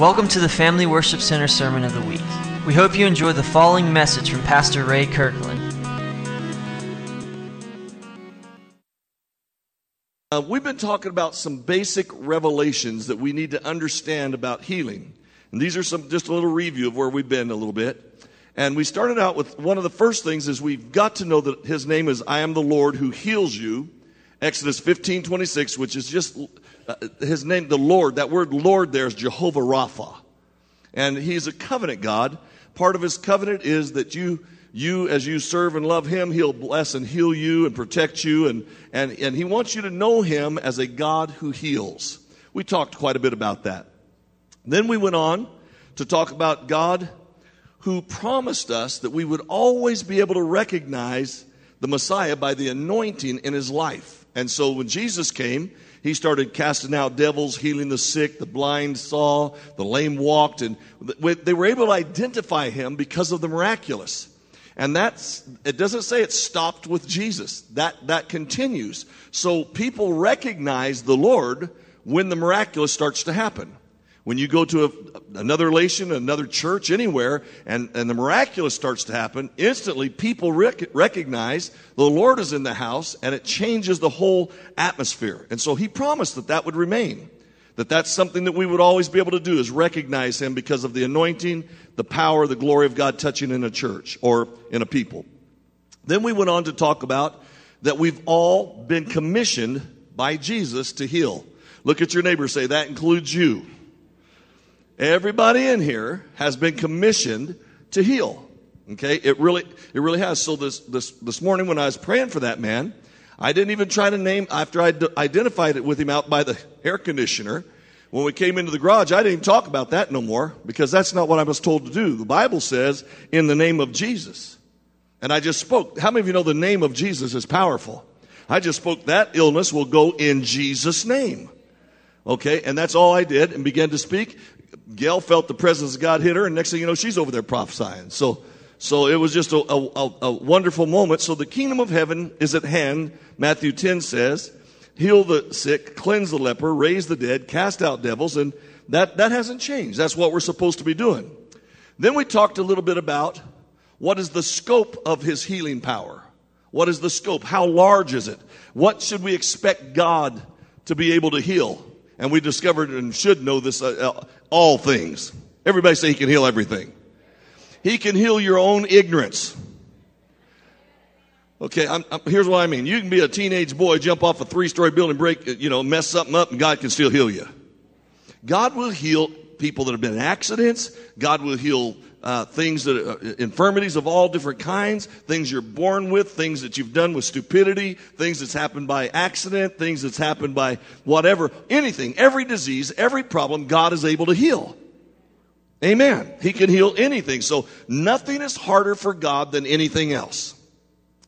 Welcome to the Family Worship Center Sermon of the Week. We hope you enjoy the following message from Pastor Ray Kirkland. Uh, we've been talking about some basic revelations that we need to understand about healing. And these are some just a little review of where we've been a little bit. And we started out with one of the first things is we've got to know that his name is I am the Lord who heals you. Exodus 15, 26, which is just uh, his name, the Lord. That word Lord there is Jehovah Rapha. And he's a covenant God. Part of his covenant is that you, you, as you serve and love him, he'll bless and heal you and protect you. And, and, and he wants you to know him as a God who heals. We talked quite a bit about that. Then we went on to talk about God who promised us that we would always be able to recognize the Messiah by the anointing in his life. And so when Jesus came, he started casting out devils, healing the sick, the blind saw, the lame walked, and they were able to identify him because of the miraculous. And that's, it doesn't say it stopped with Jesus. That, that continues. So people recognize the Lord when the miraculous starts to happen. When you go to a, another relation, another church, anywhere, and, and the miraculous starts to happen, instantly people rec- recognize the Lord is in the house and it changes the whole atmosphere. And so he promised that that would remain. That that's something that we would always be able to do is recognize him because of the anointing, the power, the glory of God touching in a church or in a people. Then we went on to talk about that we've all been commissioned by Jesus to heal. Look at your neighbor, say, that includes you. Everybody in here has been commissioned to heal. Okay, it really, it really has. So this, this, this morning when I was praying for that man, I didn't even try to name, after I d- identified it with him out by the air conditioner, when we came into the garage, I didn't even talk about that no more because that's not what I was told to do. The Bible says, in the name of Jesus. And I just spoke. How many of you know the name of Jesus is powerful? I just spoke that illness will go in Jesus' name. Okay, and that's all I did and began to speak. Gail felt the presence of God hit her, and next thing you know, she's over there prophesying. So, so it was just a, a, a wonderful moment. So the kingdom of heaven is at hand. Matthew 10 says, heal the sick, cleanse the leper, raise the dead, cast out devils, and that, that hasn't changed. That's what we're supposed to be doing. Then we talked a little bit about what is the scope of his healing power? What is the scope? How large is it? What should we expect God to be able to heal? And we discovered and should know this uh, uh, all things. Everybody say he can heal everything. He can heal your own ignorance. Okay, I'm, I'm, here's what I mean. You can be a teenage boy, jump off a three-story building, break, you know, mess something up, and God can still heal you. God will heal people that have been in accidents. God will heal uh, things that uh, infirmities of all different kinds, things you're born with, things that you've done with stupidity, things that's happened by accident, things that's happened by whatever, anything, every disease, every problem, God is able to heal. Amen. He can heal anything. So nothing is harder for God than anything else.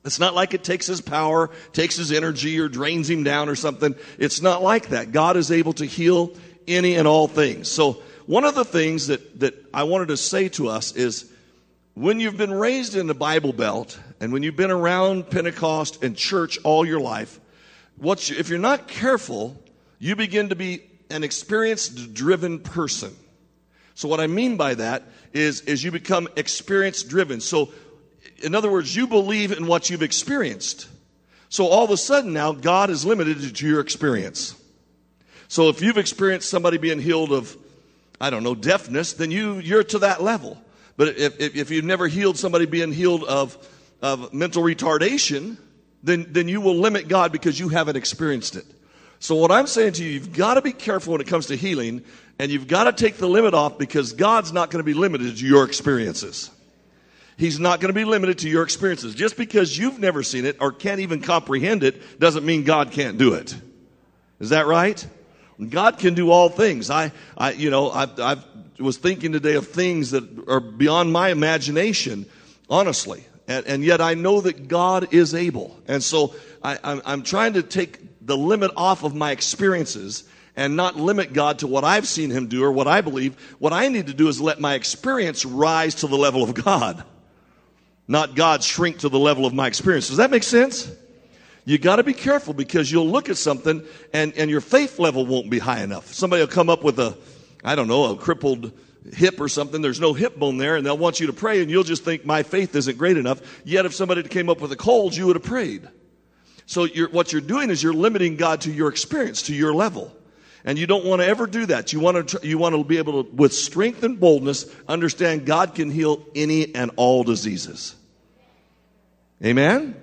It's not like it takes his power, takes his energy, or drains him down or something. It's not like that. God is able to heal any and all things. So one of the things that, that I wanted to say to us is when you've been raised in the Bible Belt and when you've been around Pentecost and church all your life, what you, if you're not careful, you begin to be an experience driven person. So what I mean by that is, is you become experience driven. So in other words, you believe in what you've experienced. So all of a sudden now God is limited to your experience. So if you've experienced somebody being healed of I don't know, deafness, then you, you're to that level. But if, if, if you've never healed somebody being healed of, of mental retardation, then, then you will limit God because you haven't experienced it. So what I'm saying to you, you've got to be careful when it comes to healing, and you've got to take the limit off because God's not going to be limited to your experiences. He's not going to be limited to your experiences. Just because you've never seen it or can't even comprehend it doesn't mean God can't do it. Is that right? God can do all things. I, I you know, I, I was thinking today of things that are beyond my imagination, honestly. And, and yet I know that God is able. And so I, I'm, I'm trying to take the limit off of my experiences and not limit God to what I've seen Him do or what I believe. What I need to do is let my experience rise to the level of God, not God shrink to the level of my experience. Does that make sense? You got to be careful because you'll look at something and, and your faith level won't be high enough. Somebody will come up with a, I don't know, a crippled hip or something. There's no hip bone there, and they'll want you to pray, and you'll just think my faith isn't great enough. Yet, if somebody came up with a cold, you would have prayed. So, you're, what you're doing is you're limiting God to your experience, to your level. And you don't want to ever do that. You want to, you want to be able to, with strength and boldness, understand God can heal any and all diseases. Amen?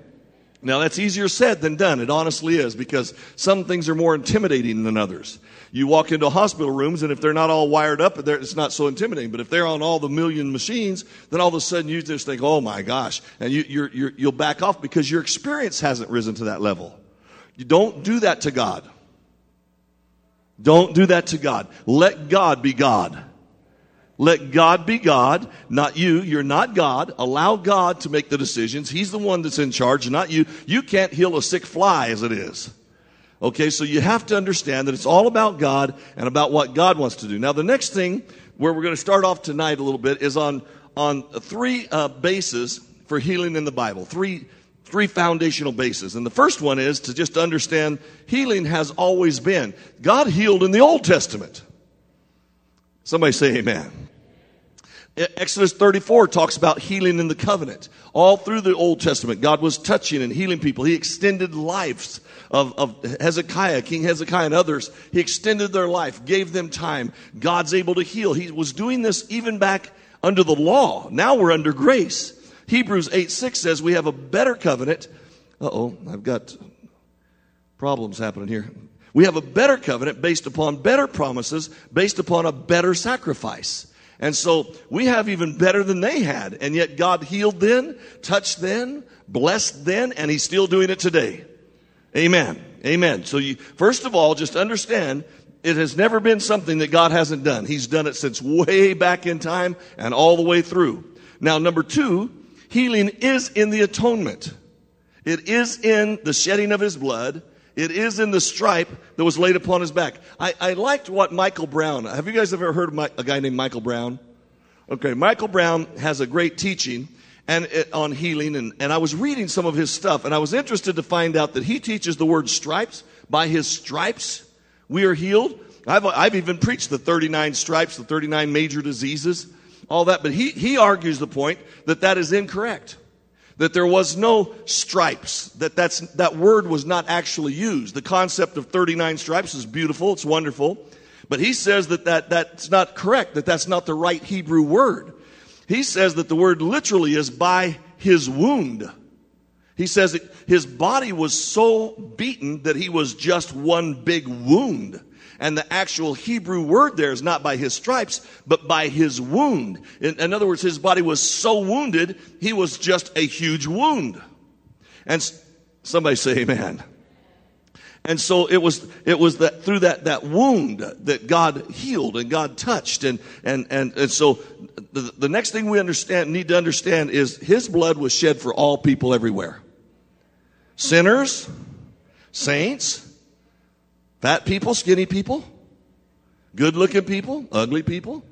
Now, that's easier said than done. It honestly is because some things are more intimidating than others. You walk into hospital rooms, and if they're not all wired up, it's not so intimidating. But if they're on all the million machines, then all of a sudden you just think, oh my gosh. And you, you're, you're, you'll back off because your experience hasn't risen to that level. You don't do that to God. Don't do that to God. Let God be God. Let God be God, not you. You're not God. Allow God to make the decisions. He's the one that's in charge, not you. You can't heal a sick fly as it is. Okay, so you have to understand that it's all about God and about what God wants to do. Now, the next thing where we're going to start off tonight a little bit is on, on three uh, bases for healing in the Bible. Three three foundational bases. And the first one is to just understand healing has always been. God healed in the Old Testament. Somebody say amen. Exodus 34 talks about healing in the covenant. All through the Old Testament, God was touching and healing people. He extended lives of, of Hezekiah, King Hezekiah and others. He extended their life, gave them time. God's able to heal. He was doing this even back under the law. Now we're under grace. Hebrews 8 6 says we have a better covenant. Uh oh, I've got problems happening here. We have a better covenant based upon better promises, based upon a better sacrifice. And so we have even better than they had. And yet God healed then, touched then, blessed then, and He's still doing it today. Amen. Amen. So you, first of all, just understand it has never been something that God hasn't done. He's done it since way back in time and all the way through. Now, number two, Healing is in the atonement. It is in the shedding of his blood. It is in the stripe that was laid upon his back. I, I liked what Michael Brown, have you guys ever heard of my, a guy named Michael Brown? Okay, Michael Brown has a great teaching and it, on healing, and, and I was reading some of his stuff, and I was interested to find out that he teaches the word stripes. By his stripes, we are healed. I've, I've even preached the 39 stripes, the 39 major diseases all that. But he, he argues the point that that is incorrect. That there was no stripes, that that's, that word was not actually used. The concept of 39 stripes is beautiful, it's wonderful. But he says that, that that's not correct, that that's not the right Hebrew word. He says that the word literally is by his wound. He says that his body was so beaten that he was just one big wound. And the actual Hebrew word there is not by his stripes, but by his wound. In, in other words, his body was so wounded, he was just a huge wound. And somebody say amen. And so it was, it was that through that, that wound that God healed and God touched. And, and, and, and so the, the next thing we understand, need to understand is his blood was shed for all people everywhere. Sinners, saints, Fat people, skinny people, good looking people, ugly people.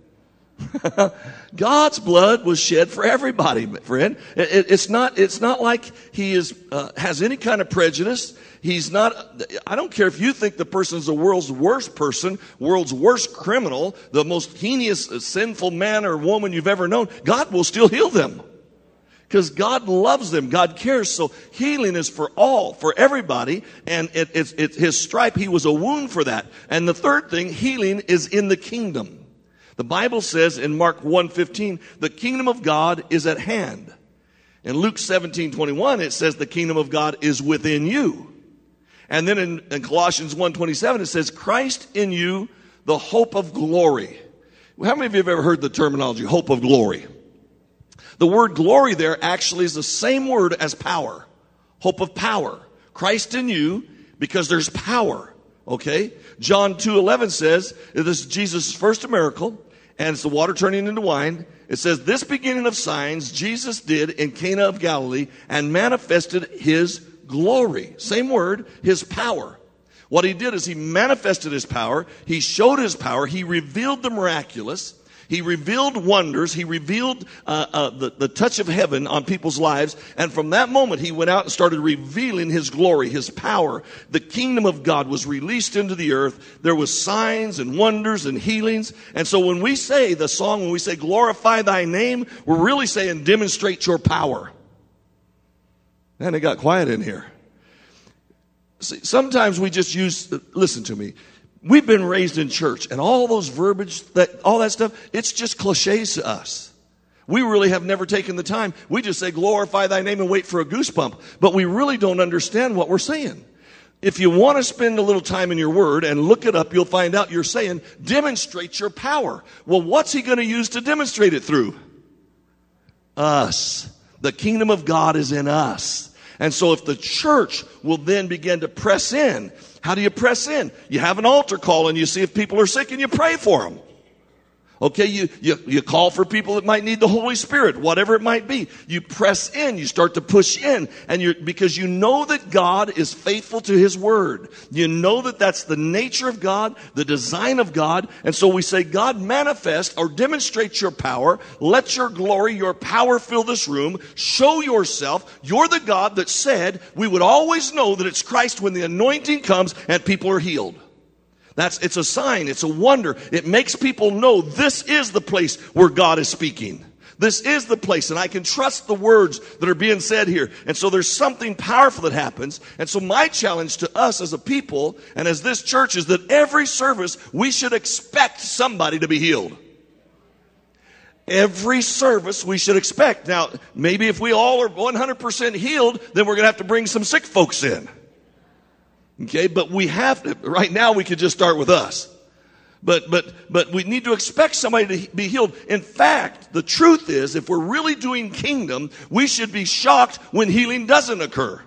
God's blood was shed for everybody, friend. It, it, it's not, it's not like he is, uh, has any kind of prejudice. He's not, I don't care if you think the person's the world's worst person, world's worst criminal, the most heinous, uh, sinful man or woman you've ever known. God will still heal them because God loves them. God cares. So healing is for all, for everybody. And it, it's, it's his stripe. He was a wound for that. And the third thing, healing is in the kingdom. The Bible says in Mark 1:15, the kingdom of God is at hand. In Luke 17:21, it says the kingdom of God is within you. And then in, in Colossians 1:27, it says Christ in you, the hope of glory. How many of you have ever heard the terminology hope of glory? The word glory there actually is the same word as power. Hope of power. Christ in you because there's power. Okay? John 2:11 says, this is Jesus' first miracle and it's the water turning into wine. It says, this beginning of signs Jesus did in Cana of Galilee and manifested his glory. Same word, his power. What he did is he manifested his power. He showed his power. He revealed the miraculous. He revealed wonders. He revealed uh, uh, the, the touch of heaven on people's lives. And from that moment, he went out and started revealing his glory, his power. The kingdom of God was released into the earth. There was signs and wonders and healings. And so when we say the song, when we say glorify thy name, we're really saying demonstrate your power. And it got quiet in here. See, sometimes we just use, listen to me. We've been raised in church and all those verbiage, that, all that stuff, it's just cliches to us. We really have never taken the time. We just say glorify thy name and wait for a goosebump, but we really don't understand what we're saying. If you want to spend a little time in your word and look it up, you'll find out you're saying demonstrate your power. Well, what's he going to use to demonstrate it through? Us. The kingdom of God is in us. And so if the church will then begin to press in, how do you press in? You have an altar call and you see if people are sick and you pray for them. Okay, you, you, you call for people that might need the Holy Spirit, whatever it might be. You press in, you start to push in, and you're, because you know that God is faithful to His Word. You know that that's the nature of God, the design of God, and so we say, God manifest or demonstrate your power. Let your glory, your power fill this room. Show yourself. You're the God that said we would always know that it's Christ when the anointing comes and people are healed. That's, it's a sign. It's a wonder. It makes people know this is the place where God is speaking. This is the place, and I can trust the words that are being said here. And so there's something powerful that happens. And so my challenge to us as a people and as this church is that every service we should expect somebody to be healed. Every service we should expect. Now, maybe if we all are 100% healed, then we're going to have to bring some sick folks in. Okay, but we have to, right now we could just start with us. But, but, but we need to expect somebody to be healed. In fact, the truth is, if we're really doing kingdom, we should be shocked when healing doesn't occur.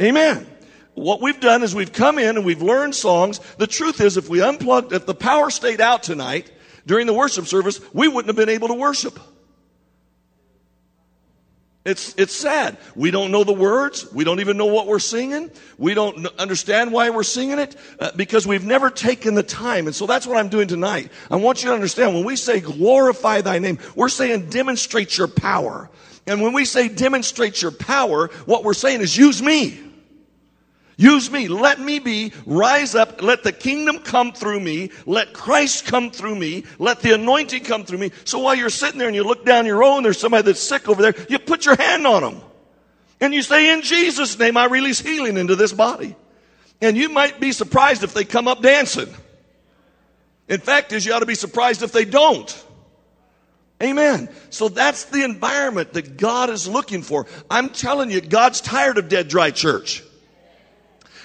Amen. What we've done is we've come in and we've learned songs. The truth is, if we unplugged, if the power stayed out tonight during the worship service, we wouldn't have been able to worship. It's, it's sad. We don't know the words. We don't even know what we're singing. We don't understand why we're singing it uh, because we've never taken the time. And so that's what I'm doing tonight. I want you to understand when we say glorify thy name, we're saying demonstrate your power. And when we say demonstrate your power, what we're saying is use me. Use me. Let me be. Rise up. Let the kingdom come through me. Let Christ come through me. Let the anointing come through me. So while you're sitting there and you look down your own, there's somebody that's sick over there, you put your hand on them. And you say, in Jesus' name, I release healing into this body. And you might be surprised if they come up dancing. In fact, is you ought to be surprised if they don't. Amen. So that's the environment that God is looking for. I'm telling you, God's tired of dead, dry church.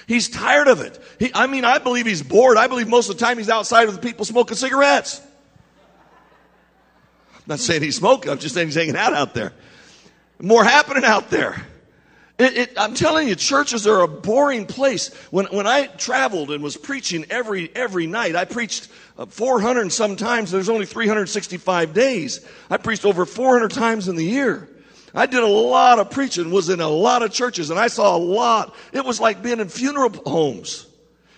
He's tired of it. He, I mean, I believe he's bored. I believe most of the time he's outside with people smoking cigarettes. I'm not saying he's smoking. I'm just saying he's hanging out out there. More happening out there. It, it, I'm telling you, churches are a boring place. When, when I traveled and was preaching every, every night, I preached uh, 400 sometimes. There's only 365 days. I preached over 400 times in the year. I did a lot of preaching, was in a lot of churches, and I saw a lot. It was like being in funeral homes.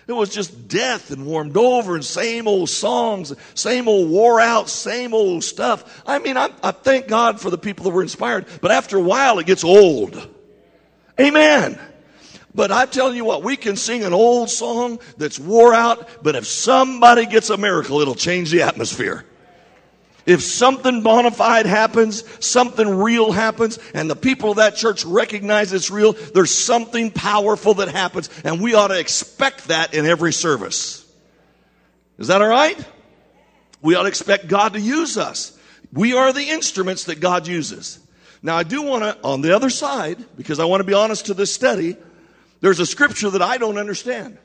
It was just death and warmed over and same old songs, same old wore out, same old stuff. I mean, I, I thank God for the people that were inspired, but after a while it gets old. Amen. But I'm telling you what, we can sing an old song that's wore out, but if somebody gets a miracle, it'll change the atmosphere. If something bona fide happens, something real happens, and the people of that church recognize it's real, there's something powerful that happens, and we ought to expect that in every service. Is that all right? We ought to expect God to use us. We are the instruments that God uses. Now, I do want to, on the other side, because I want to be honest to this study, there's a scripture that I don't understand.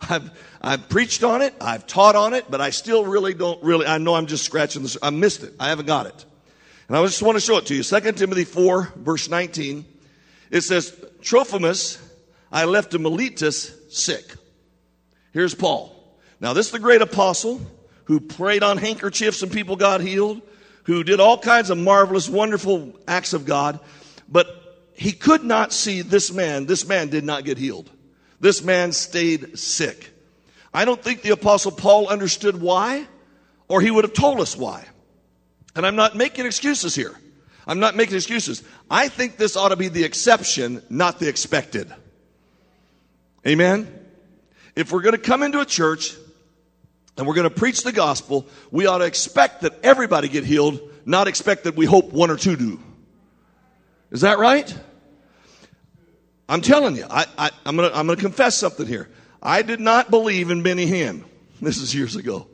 I've, I've preached on it, I've taught on it, but I still really don't really, I know I'm just scratching this, I missed it. I haven't got it. And I just want to show it to you. 2 Timothy 4, verse 19. It says, Trophimus, I left to Miletus sick. Here's Paul. Now, this is the great apostle who prayed on handkerchiefs and people got healed, who did all kinds of marvelous, wonderful acts of God, but he could not see this man. This man did not get healed. This man stayed sick. I don't think the apostle Paul understood why. or he would have told us why. And I'm not making excuses here. I'm not making excuses. I think this ought to be the exception, not the expected. Amen? If we're going to come into a church and we're going to preach the gospel, we ought to expect that everybody get healed, not expect that we hope one or two do. Is that right? I'm telling you, I, I, am going to confess something here. I did not believe in Benny Hinn. This is years ago.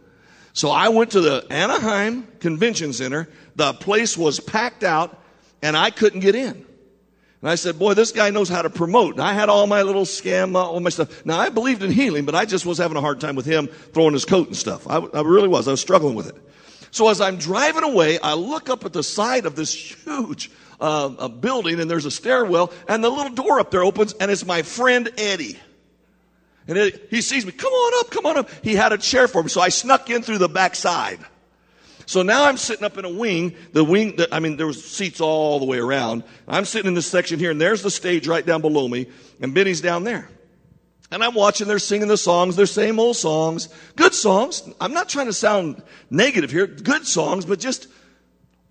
So I went to the Anaheim Convention Center. The place was packed out and I couldn't get in. And I said, boy, this guy knows how to promote. And I had all my little scam, uh, all my stuff. Now I believed in healing, but I just was having a hard time with him throwing his coat and stuff. I, I really was. I was struggling with it. So as I'm driving away, I look up at the side of this huge uh, building and there's a stairwell and the little door up there opens and it's my friend Eddie. And he sees me, come on up, come on up. He had a chair for me, so I snuck in through the back side. So now I'm sitting up in a wing. The wing, the, I mean, there was seats all the way around. I'm sitting in this section here, and there's the stage right down below me, and Benny's down there. And I'm watching, they're singing the songs, they're same old songs. Good songs. I'm not trying to sound negative here. Good songs, but just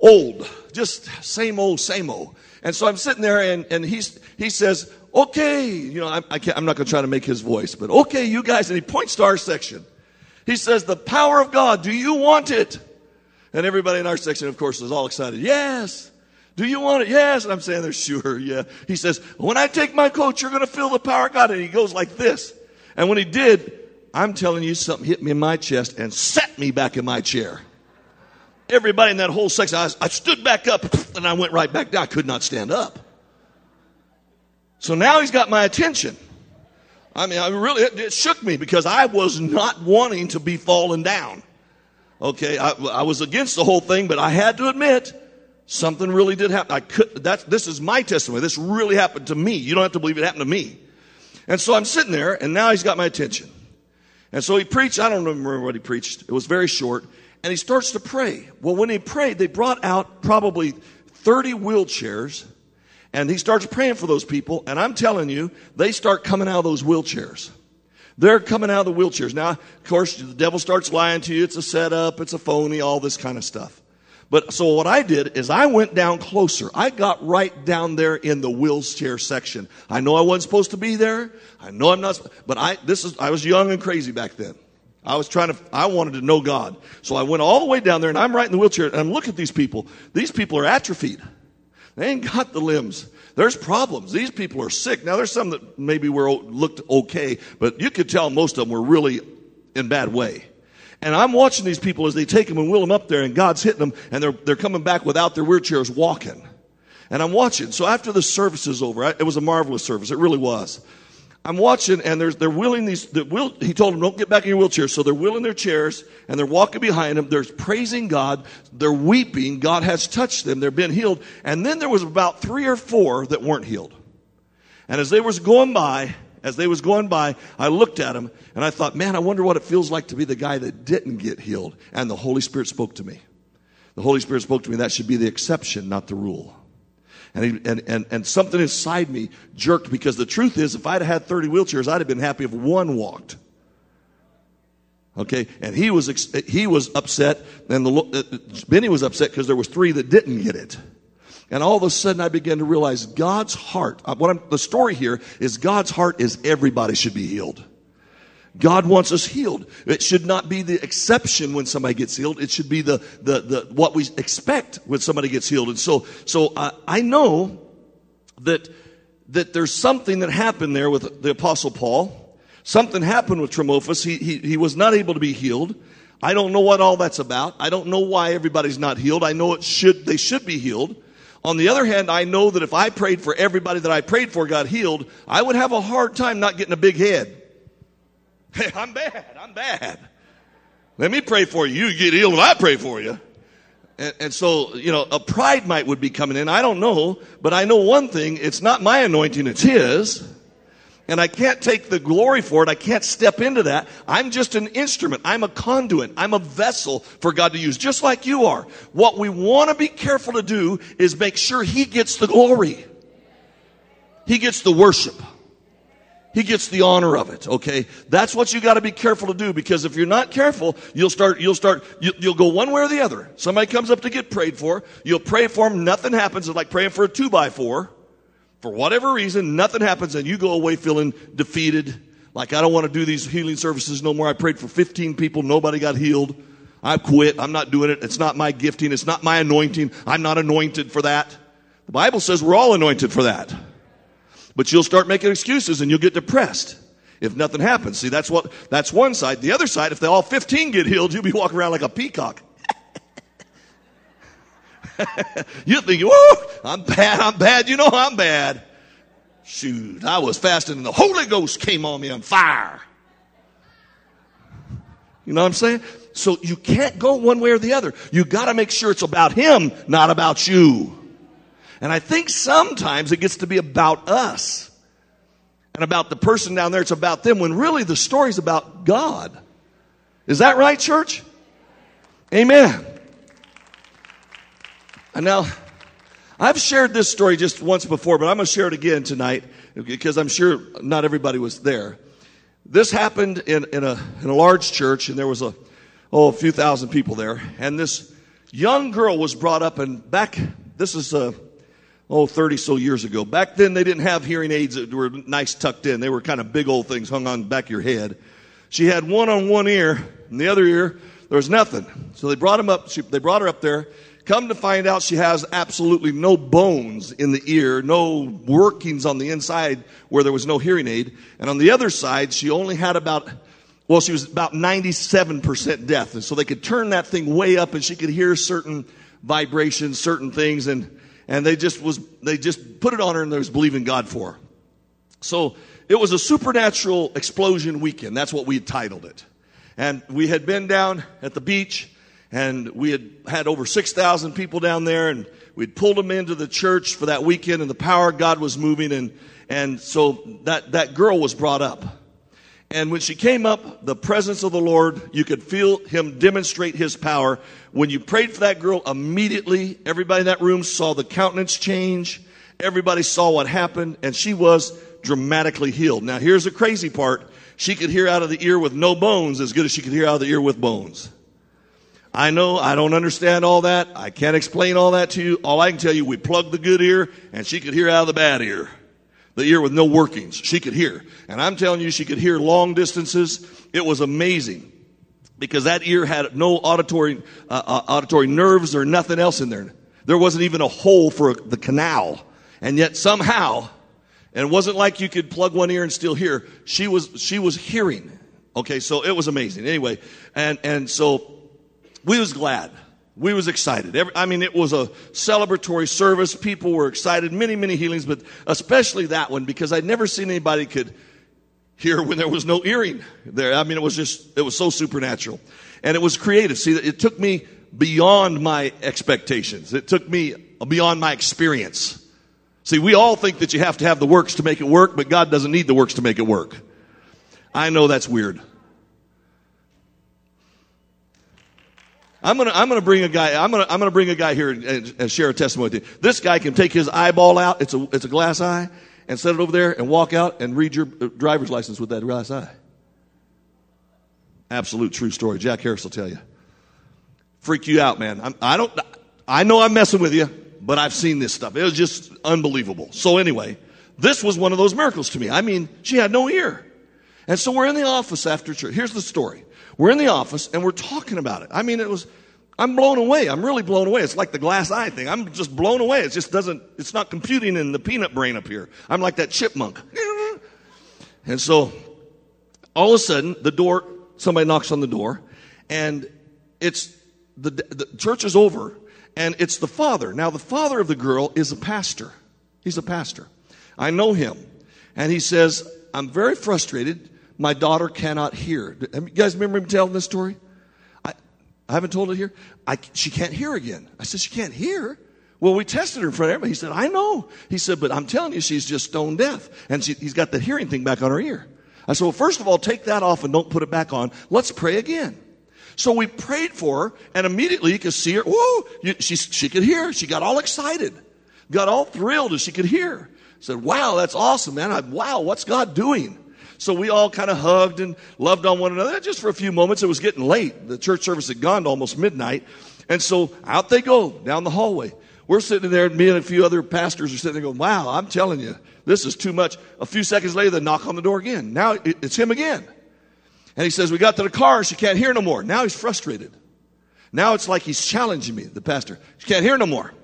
old. Just same old, same old. And so I'm sitting there, and, and he's, he says, okay, you know, I, I can't, I'm not going to try to make his voice, but okay, you guys, and he points to our section. He says, the power of God, do you want it? And everybody in our section, of course, is all excited. Yes. Do you want it? Yes. And I'm saying they're sure. Yeah. He says, when I take my coat, you're going to feel the power of God. And he goes like this. And when he did, I'm telling you, something hit me in my chest and set me back in my chair. Everybody in that whole section, I, I stood back up and I went right back down. I could not stand up. So now he's got my attention. I mean, I really, it, it shook me because I was not wanting to be falling down. Okay, I, I, was against the whole thing, but I had to admit something really did happen. I could. That's this is my testimony. This really happened to me. You don't have to believe it happened to me. And so I'm sitting there, and now he's got my attention. And so he preached. I don't remember what he preached. It was very short. And he starts to pray. Well, when he prayed, they brought out probably 30 wheelchairs, and he starts praying for those people. And I'm telling you, they start coming out of those wheelchairs. They're coming out of the wheelchairs. Now, of course, the devil starts lying to you. It's a setup. It's a phony, all this kind of stuff. But so what I did is I went down closer. I got right down there in the wheelchair section. I know I wasn't supposed to be there. I know I'm not, but I, this is, I was young and crazy back then. I was trying to, I wanted to know God. So I went all the way down there and I'm right in the wheelchair and I'm looking at these people. These people are atrophied. They ain't got the limbs. There's problems. These people are sick. Now, there's some that maybe were looked okay, but you could tell most of them were really in bad way. And I'm watching these people as they take them and wheel them up there, and God's hitting them, and they're they're coming back without their wheelchairs, walking. And I'm watching. So after the service is over, it was a marvelous service. It really was. I'm watching, and they're wheeling these. The wheel, he told them, "Don't get back in your wheelchair." So they're wheeling their chairs, and they're walking behind them. They're praising God. They're weeping. God has touched them. They've been healed. And then there was about three or four that weren't healed. And as they was going by, as they was going by, I looked at them, and I thought, "Man, I wonder what it feels like to be the guy that didn't get healed." And the Holy Spirit spoke to me. The Holy Spirit spoke to me. That should be the exception, not the rule. And, he, and, and, and something inside me jerked because the truth is, if I'd had 30 wheelchairs, I'd have been happy if one walked. Okay, and he was he was upset, and the, uh, Benny was upset because there was three that didn't get it. And all of a sudden, I began to realize God's heart. Uh, what I'm, the story here is God's heart is everybody should be healed. God wants us healed. It should not be the exception when somebody gets healed. It should be the, the, the, what we expect when somebody gets healed. And so, so I, I know that, that there's something that happened there with the apostle Paul. Something happened with Trophimus. He, he, he was not able to be healed. I don't know what all that's about. I don't know why everybody's not healed. I know it should, they should be healed. On the other hand, I know that if I prayed for everybody that I prayed for got healed, I would have a hard time not getting a big head. Hey, I'm bad. I'm bad. Let me pray for you. You get healed when I pray for you. And, and, so, you know, a pride might would be coming in. I don't know, but I know one thing. It's not my anointing, it's his. And I can't take the glory for it. I can't step into that. I'm just an instrument. I'm a conduit. I'm a vessel for God to use, just like you are. What we want to be careful to do is make sure he gets the glory. He gets the worship. He gets the honor of it, okay? That's what you gotta be careful to do because if you're not careful, you'll start, you'll start, you, will go one way or the other. Somebody comes up to get prayed for, you'll pray for them, nothing happens. It's like praying for a two by four. For whatever reason, nothing happens and you go away feeling defeated. Like, I don't want to do these healing services no more. I prayed for 15 people, nobody got healed. I quit. I'm not doing it. It's not my gifting. It's not my anointing. I'm not anointed for that. The Bible says we're all anointed for that. But you'll start making excuses and you'll get depressed if nothing happens. See, that's what, that's one side. The other side, if they all 15 get healed, you'll be walking around like a peacock. you'll think, whoa, I'm bad, I'm bad, you know I'm bad. Shoot, I was fasting and the Holy Ghost came on me on fire. You know what I'm saying? So you can't go one way or the other. You gotta make sure it's about Him, not about you. And I think sometimes it gets to be about us and about the person down there. It's about them when really the story's about God. Is that right, church? Amen. And now, I've shared this story just once before, but I'm going to share it again tonight because I'm sure not everybody was there. This happened in, in, a, in a large church, and there was a, oh, a few thousand people there. And this young girl was brought up, and back, this is, uh, oh, 30 so years ago. Back then, they didn't have hearing aids that were nice tucked in. They were kind of big old things hung on back of your head. She had one on one ear, and the other ear, there was nothing. So they brought him up, she, they brought her up there. Come to find out she has absolutely no bones in the ear, no workings on the inside where there was no hearing aid. And on the other side, she only had about, well, she was about 97% deaf. And so they could turn that thing way up and she could hear certain vibrations, certain things. And and they just was they just put it on her and they was believing God for her. So it was a supernatural explosion weekend. That's what we had titled it. And we had been down at the beach and we had had over 6,000 people down there and we'd pulled them into the church for that weekend and the power of God was moving and, and so that, that girl was brought up. And when she came up, the presence of the Lord, you could feel him demonstrate his power. When you prayed for that girl, immediately everybody in that room saw the countenance change. Everybody saw what happened and she was dramatically healed. Now here's the crazy part. She could hear out of the ear with no bones as good as she could hear out of the ear with bones. I know I don't understand all that. I can't explain all that to you. All I can tell you, we plugged the good ear and she could hear out of the bad ear the ear with no workings. She could hear. And I'm telling you, she could hear long distances. It was amazing because that ear had no auditory, uh, uh, auditory nerves or nothing else in there. There wasn't even a hole for the canal. And yet somehow, and it wasn't like you could plug one ear and still hear. She was, she was hearing. Okay, so it was amazing. Anyway, and, and so we was glad we was excited. Every, I mean, it was a celebratory service. People were excited. Many, many healings, but especially that one because I'd never seen anybody could hear when there was no earring there. I mean, it was just, it was so supernatural. And it was creative. See, it took me beyond my expectations. It took me beyond my experience. See, we all think that you have to have the works to make it work, but God doesn't need the works to make it work. I know that's weird. I'm gonna, I'm gonna bring a guy, I'm gonna, I'm gonna bring a guy here and, and, share a testimony with you. This guy can take his eyeball out, it's a, it's a glass eye, and set it over there and walk out and read your uh, driver's license with that glass eye. Absolute true story. Jack Harris will tell you. Freak you out, man. I'm, I don't, I know I'm messing with you, but I've seen this stuff. It was just unbelievable. So anyway, this was one of those miracles to me. I mean, she had no ear. And so we're in the office after church. Here's the story. We're in the office and we're talking about it. I mean, it was, I'm blown away. I'm really blown away. It's like the glass eye thing. I'm just blown away. It just doesn't, it's not computing in the peanut brain up here. I'm like that chipmunk. And so all of a sudden the door, somebody knocks on the door and it's the, the church is over and it's the father. Now the father of the girl is a pastor. He's a pastor. I know him. And he says, I'm very frustrated my daughter cannot hear. You guys remember him telling this story? I, I haven't told it here. I, she can't hear again. I said, she can't hear? Well, we tested her in front of everybody. He said, I know. He said, but I'm telling you, she's just stone deaf. And she, he's got the hearing thing back on her ear. I said, well, first of all, take that off and don't put it back on. Let's pray again. So we prayed for her, and immediately you could see her. Whoa! You, she, she could hear. She got all excited, got all thrilled as she could hear. Said, wow, that's awesome, man. I, wow, what's God doing? So we all kind of hugged and loved on one another just for a few moments. It was getting late. The church service had gone to almost midnight. And so out they go down the hallway. We're sitting there, and me and a few other pastors are sitting there going, wow, I'm telling you, this is too much. A few seconds later, they knock on the door again. Now it's him again. And he says, we got to the car, she can't hear no more. Now he's frustrated. Now it's like he's challenging me, the pastor. She can't hear no more.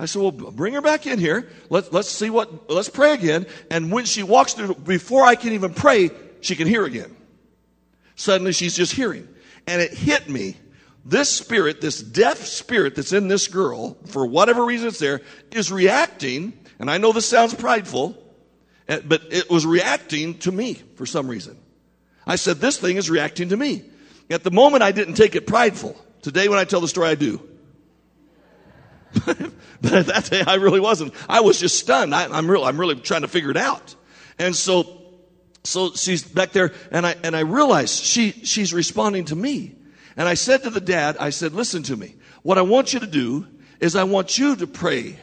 I said, well, bring her back in here. Let's, let's see what, let's pray again. And when she walks through, before I can even pray, she can hear again. Suddenly she's just hearing. And it hit me. This spirit, this deaf spirit that's in this girl, for whatever reason it's there, is reacting. And I know this sounds prideful, eh, but it was reacting to me for some reason. I said, this thing is reacting to me. At the moment, I didn't take it prideful. Today, when I tell the story, I do. but at that day, I really wasn't. I was just stunned. I, am real, I'm really trying to figure it out. And so, so she's back there, and I and I realized she she's responding to me. And I said to the dad, I said, "Listen to me. What I want you to do is I want you to pray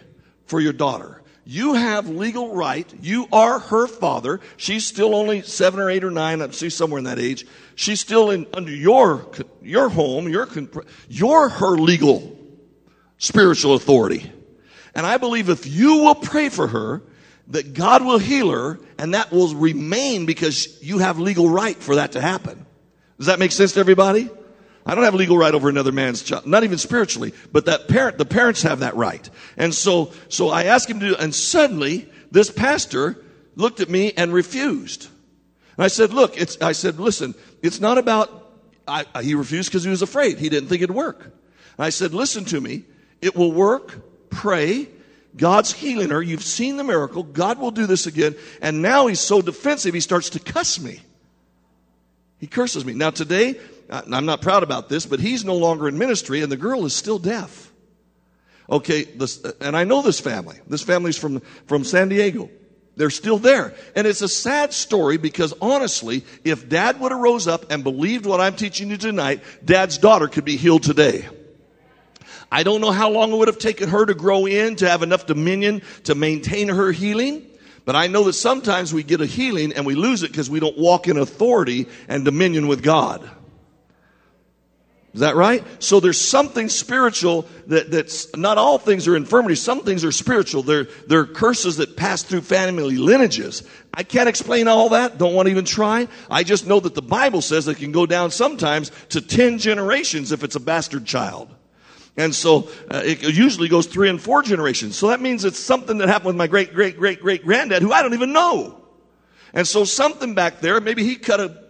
for your daughter. You have legal right. You are her father. She's still only seven or eight or nine. I see somewhere in that age. She's still in under your your home. Your you're her legal spiritual authority. And I believe if you will pray for her, that God will heal her and that will remain because you have legal right for that to happen. Does that make sense to everybody? I don't have legal right over another man's child, not even spiritually, but that parent, the parents have that right. And so, so I asked him to and suddenly this pastor looked at me and refused. And I said, look, it's, I said, listen, it's not about, I, he refused because he was afraid. He didn't think it'd work. And I said, listen to me. It will work. Pray. God's healing her. You've seen the miracle. God will do this again. And now he's so defensive, he starts to cuss me. He curses me. Now, today, I'm not proud about this, but he's no longer in ministry, and the girl is still deaf. Okay, this, and I know this family. This family's from, from San Diego. They're still there. And it's a sad story because honestly, if dad would have rose up and believed what I'm teaching you tonight, dad's daughter could be healed today. I don't know how long it would have taken her to grow in to have enough dominion to maintain her healing. But I know that sometimes we get a healing and we lose it because we don't walk in authority and dominion with God. Is that right? So there's something spiritual that, that's not all things are infirmities. Some things are spiritual. They're, they're curses that pass through family lineages. I can't explain all that. Don't want to even try. I just know that the Bible says it can go down sometimes to 10 generations if it's a bastard child. And so uh, it usually goes three and four generations. So that means it's something that happened with my great, great, great, great granddad who I don't even know. And so something back there, maybe he cut a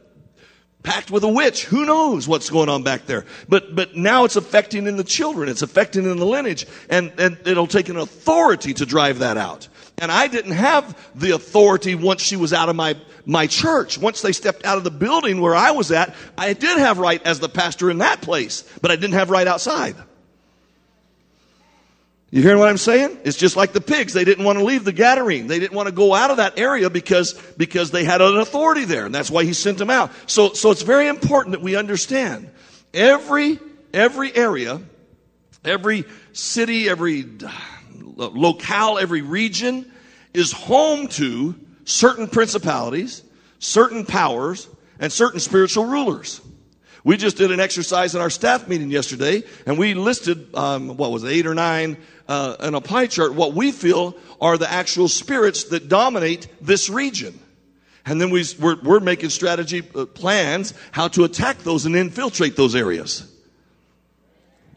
pact with a witch. Who knows what's going on back there? But, but now it's affecting in the children. It's affecting in the lineage. And, and it'll take an authority to drive that out. And I didn't have the authority once she was out of my, my church. Once they stepped out of the building where I was at, I did have right as the pastor in that place, but I didn't have right outside. You hearing what I'm saying? It's just like the pigs. They didn't want to leave the Gadarene. They didn't want to go out of that area because, because they had an authority there. And that's why he sent them out. So, so it's very important that we understand every, every area, every city, every uh, locale, every region is home to certain principalities, certain powers, and certain spiritual rulers. We just did an exercise in our staff meeting yesterday, and we listed, um, what was it, eight or nine uh, in a pie chart, what we feel are the actual spirits that dominate this region. And then we, we're, we're making strategy uh, plans how to attack those and infiltrate those areas.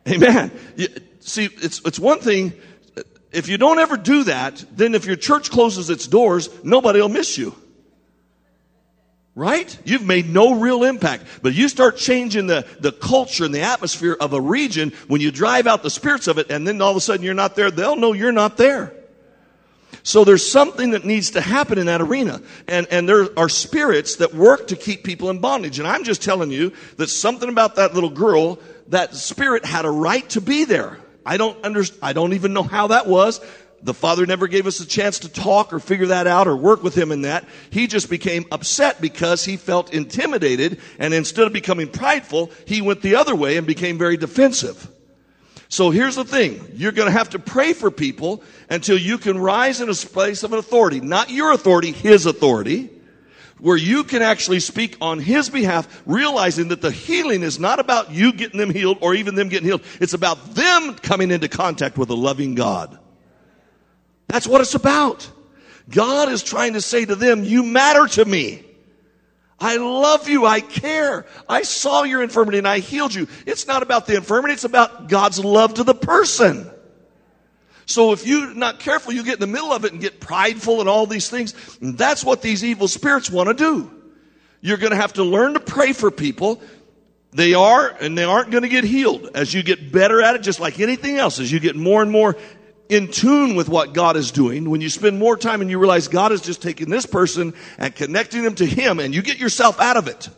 Amen. You, see, it's, it's one thing, if you don't ever do that, then if your church closes its doors, nobody will miss you. Right? You've made no real impact. But you start changing the, the culture and the atmosphere of a region when you drive out the spirits of it and then all of a sudden you're not there, they'll know you're not there. So there's something that needs to happen in that arena. And, and there are spirits that work to keep people in bondage. And I'm just telling you that something about that little girl, that spirit had a right to be there. I don't under, I don't even know how that was the father never gave us a chance to talk or figure that out or work with him in that. He just became upset because he felt intimidated and instead of becoming prideful, he went the other way and became very defensive. So here's the thing. You're going to have to pray for people until you can rise in a place of an authority. Not your authority, his authority. where you can actually speak on his behalf, realizing that the healing is not about you getting them healed or even them getting healed. It's about them coming into contact with a loving God. That's what it's about. God is trying to say to them, you matter to me. I love you. I care. I saw your infirmity and I healed you. It's not about the infirmity. It's about God's love to the person. So if you're not careful, you get in the middle of it and get prideful and all these things. And that's what these evil spirits want to do. You're going to have to learn to pray for people. They are, and they aren't going to get healed. As you get better at it, just like anything else, as you get more and more in tune with what God is doing, when you spend more time and you realize God is just taking this person and connecting them to Him, and you get yourself out of it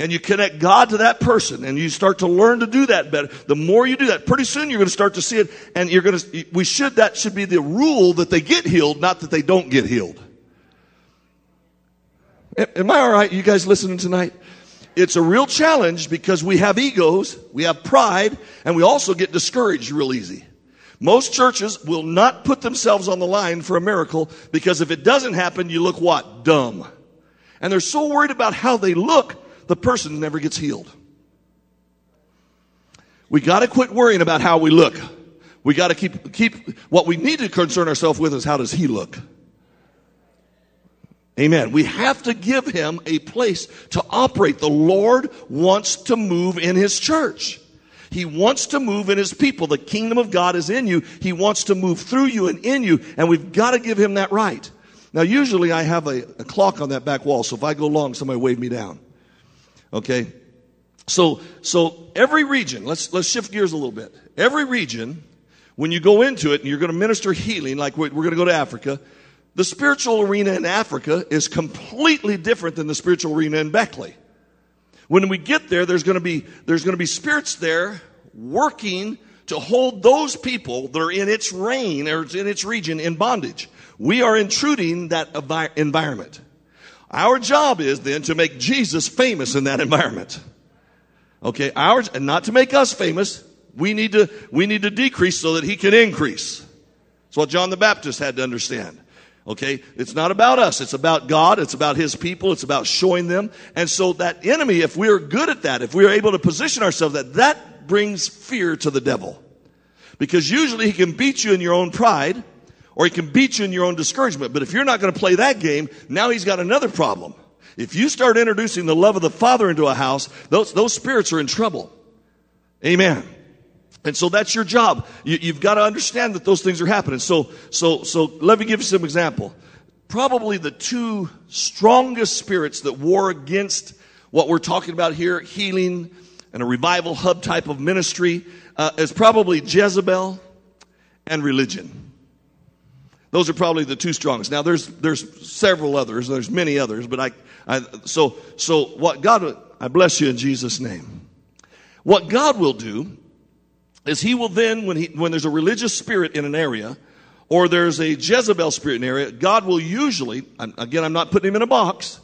and you connect God to that person and you start to learn to do that better. The more you do that, pretty soon you're going to start to see it and you're going to, we should, that should be the rule that they get healed, not that they don't get healed. Am I all right? You guys listening tonight? It's a real challenge because we have egos, we have pride, and we also get discouraged real easy. Most churches will not put themselves on the line for a miracle because if it doesn't happen, you look what? Dumb. And they're so worried about how they look the person never gets healed. We got to quit worrying about how we look. We got to keep, keep, what we need to concern ourselves with is how does he look? Amen. We have to give him a place to operate. The Lord wants to move in his church. He wants to move in his people. The kingdom of God is in you. He wants to move through you and in you, and we've got to give him that right. Now, usually I have a, a clock on that back wall, so if I go long, somebody wave me down. Okay? So, so every region, let's, let's shift gears a little bit. Every region, when you go into it and you're going to minister healing, like we're, we're going to go to Africa, the spiritual arena in Africa is completely different than the spiritual arena in Beckley. When we get there, there's going to be, there's going to be spirits there working to hold those people that are in its reign or in its region in bondage. We are intruding that environment. Our job is then to make Jesus famous in that environment. Okay, ours, and not to make us famous. We need to, we need to decrease so that he can increase. That's what John the Baptist had to understand. Okay, it's not about us. It's about God. It's about His people. It's about showing them. And so that enemy, if we're good at that, if we're able to position ourselves, that that brings fear to the devil. Because usually he can beat you in your own pride or he can beat you in your own discouragement. But if you're not going to play that game, now he's got another problem. If you start introducing the love of the Father into a house, those, those spirits are in trouble. Amen. And so that's your job. You, have got to understand that those things are happening. So, so, so let me give you some example. Probably the two strongest spirits that war against what we're talking about here, healing and a revival hub type of ministry, uh, is probably Jezebel and religion. Those are probably the two strongest. Now there's there's several others. There's many others, but I, I so so what God I bless you in Jesus name. What God will do is He will then when he when there's a religious spirit in an area, or there's a Jezebel spirit in an area, God will usually again I'm not putting him in a box,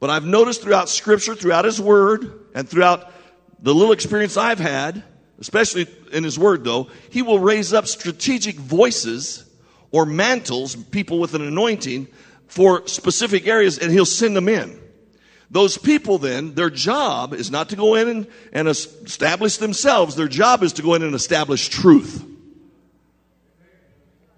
but I've noticed throughout Scripture, throughout His Word, and throughout the little experience I've had, especially in His Word though, He will raise up strategic voices or mantles, people with an anointing for specific areas, and he'll send them in. Those people then, their job is not to go in and, and establish themselves. Their job is to go in and establish truth.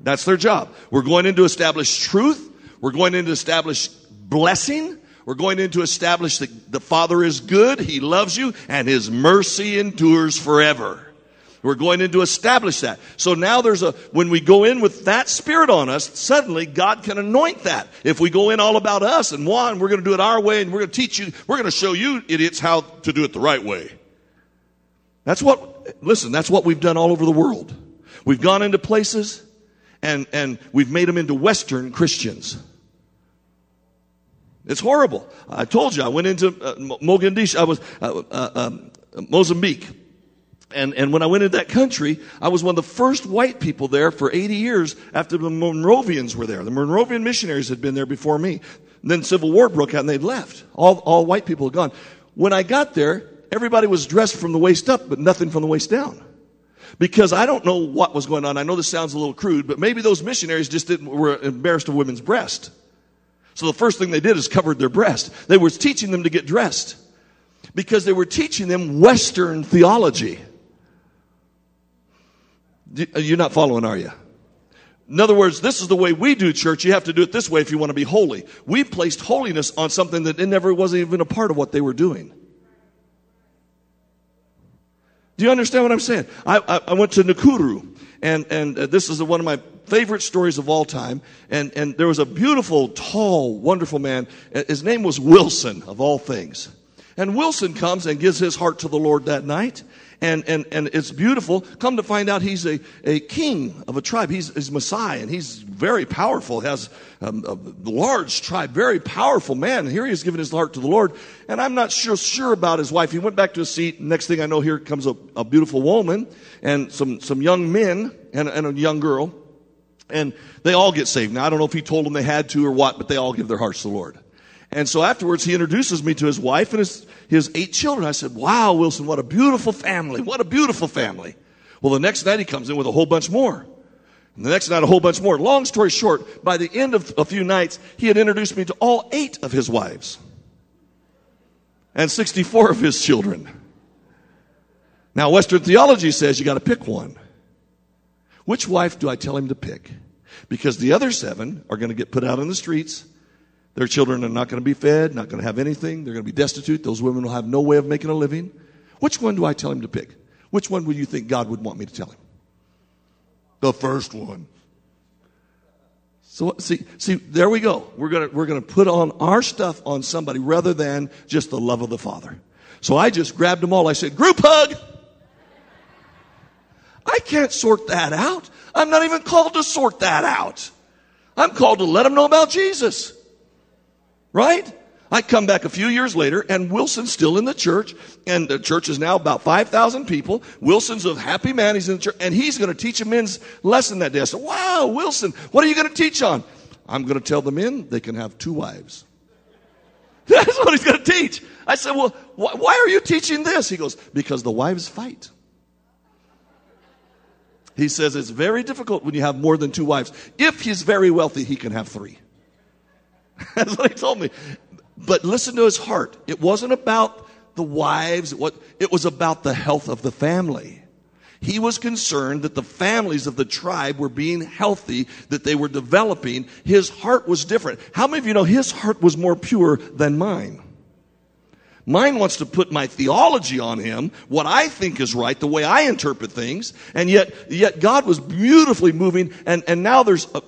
That's their job. We're going in to establish truth. We're going in to establish blessing. We're going in to establish that the Father is good. He loves you and His mercy endures forever. We're going in to establish that. So now there's a, when we go in with that spirit on us, suddenly God can anoint that. If we go in all about us and one, we're going to do it our way and we're going to teach you, we're going to show you idiots how to do it the right way. That's what, listen, that's what we've done all over the world. We've gone into places and, and we've made them into Western Christians. It's horrible. I told you, I went into uh, Mogadishu, I was, uh, uh, um, Mozambique. And, and when I went into that country, I was one of the first white people there for 80 years after the Moravians were there. The Moravian missionaries had been there before me. And then Civil War broke out and they'd left. All, all white people had gone. When I got there, everybody was dressed from the waist up, but nothing from the waist down. Because I don't know what was going on. I know this sounds a little crude, but maybe those missionaries just didn't, were embarrassed of women's breast. So the first thing they did is covered their breast. They were teaching them to get dressed because they were teaching them Western theology. You're not following, are you? In other words, this is the way we do church. You have to do it this way if you want to be holy. We placed holiness on something that it never wasn't even a part of what they were doing. Do you understand what I'm saying? I, I, I went to Nakuru, and, and uh, this is one of my favorite stories of all time. And, and there was a beautiful, tall, wonderful man. His name was Wilson, of all things. And Wilson comes and gives his heart to the Lord that night and, and, and it's beautiful. Come to find out he's a, a king of a tribe. He's, he's Maasai and he's very powerful, has um, a large tribe, very powerful man. And here he is giving his heart to the Lord. And I'm not sure, sure about his wife. He went back to his seat. Next thing I know, here comes a, a beautiful woman and some, some young men and, and a young girl. And they all get saved. Now, I don't know if he told them they had to or what, but they all give their hearts to the Lord. And so afterwards, he introduces me to his wife and his, his eight children. I said, Wow, Wilson, what a beautiful family. What a beautiful family. Well, the next night he comes in with a whole bunch more. And the next night, a whole bunch more. Long story short, by the end of a few nights, he had introduced me to all eight of his wives and 64 of his children. Now, Western theology says you got to pick one. Which wife do I tell him to pick? Because the other seven are going to get put out in the streets their children are not going to be fed, not going to have anything. They're going to be destitute. Those women will have no way of making a living. Which one do I tell him to pick? Which one would you think God would want me to tell him? The first one. So see, see, there we go. We're gonna we're gonna put on our stuff on somebody rather than just the love of the Father. So I just grabbed them all. I said, group hug. I can't sort that out. I'm not even called to sort that out. I'm called to let them know about Jesus. Right? I come back a few years later and Wilson's still in the church and the church is now about 5,000 people. Wilson's a happy man. He's in the church and he's going to teach a men's lesson that day. I said, wow, Wilson, what are you going to teach on? I'm going to tell the men they can have two wives. That's what he's going to teach. I said, well, wh- why are you teaching this? He goes, because the wives fight. He says it's very difficult when you have more than two wives. If he's very wealthy, he can have three. That's what he told me. But listen to his heart. It wasn't about the wives. It was about the health of the family. He was concerned that the families of the tribe were being healthy, that they were developing. His heart was different. How many of you know his heart was more pure than mine? Mine wants to put my theology on him, what I think is right, the way I interpret things, and yet, yet God was beautifully moving, and, and now there's a,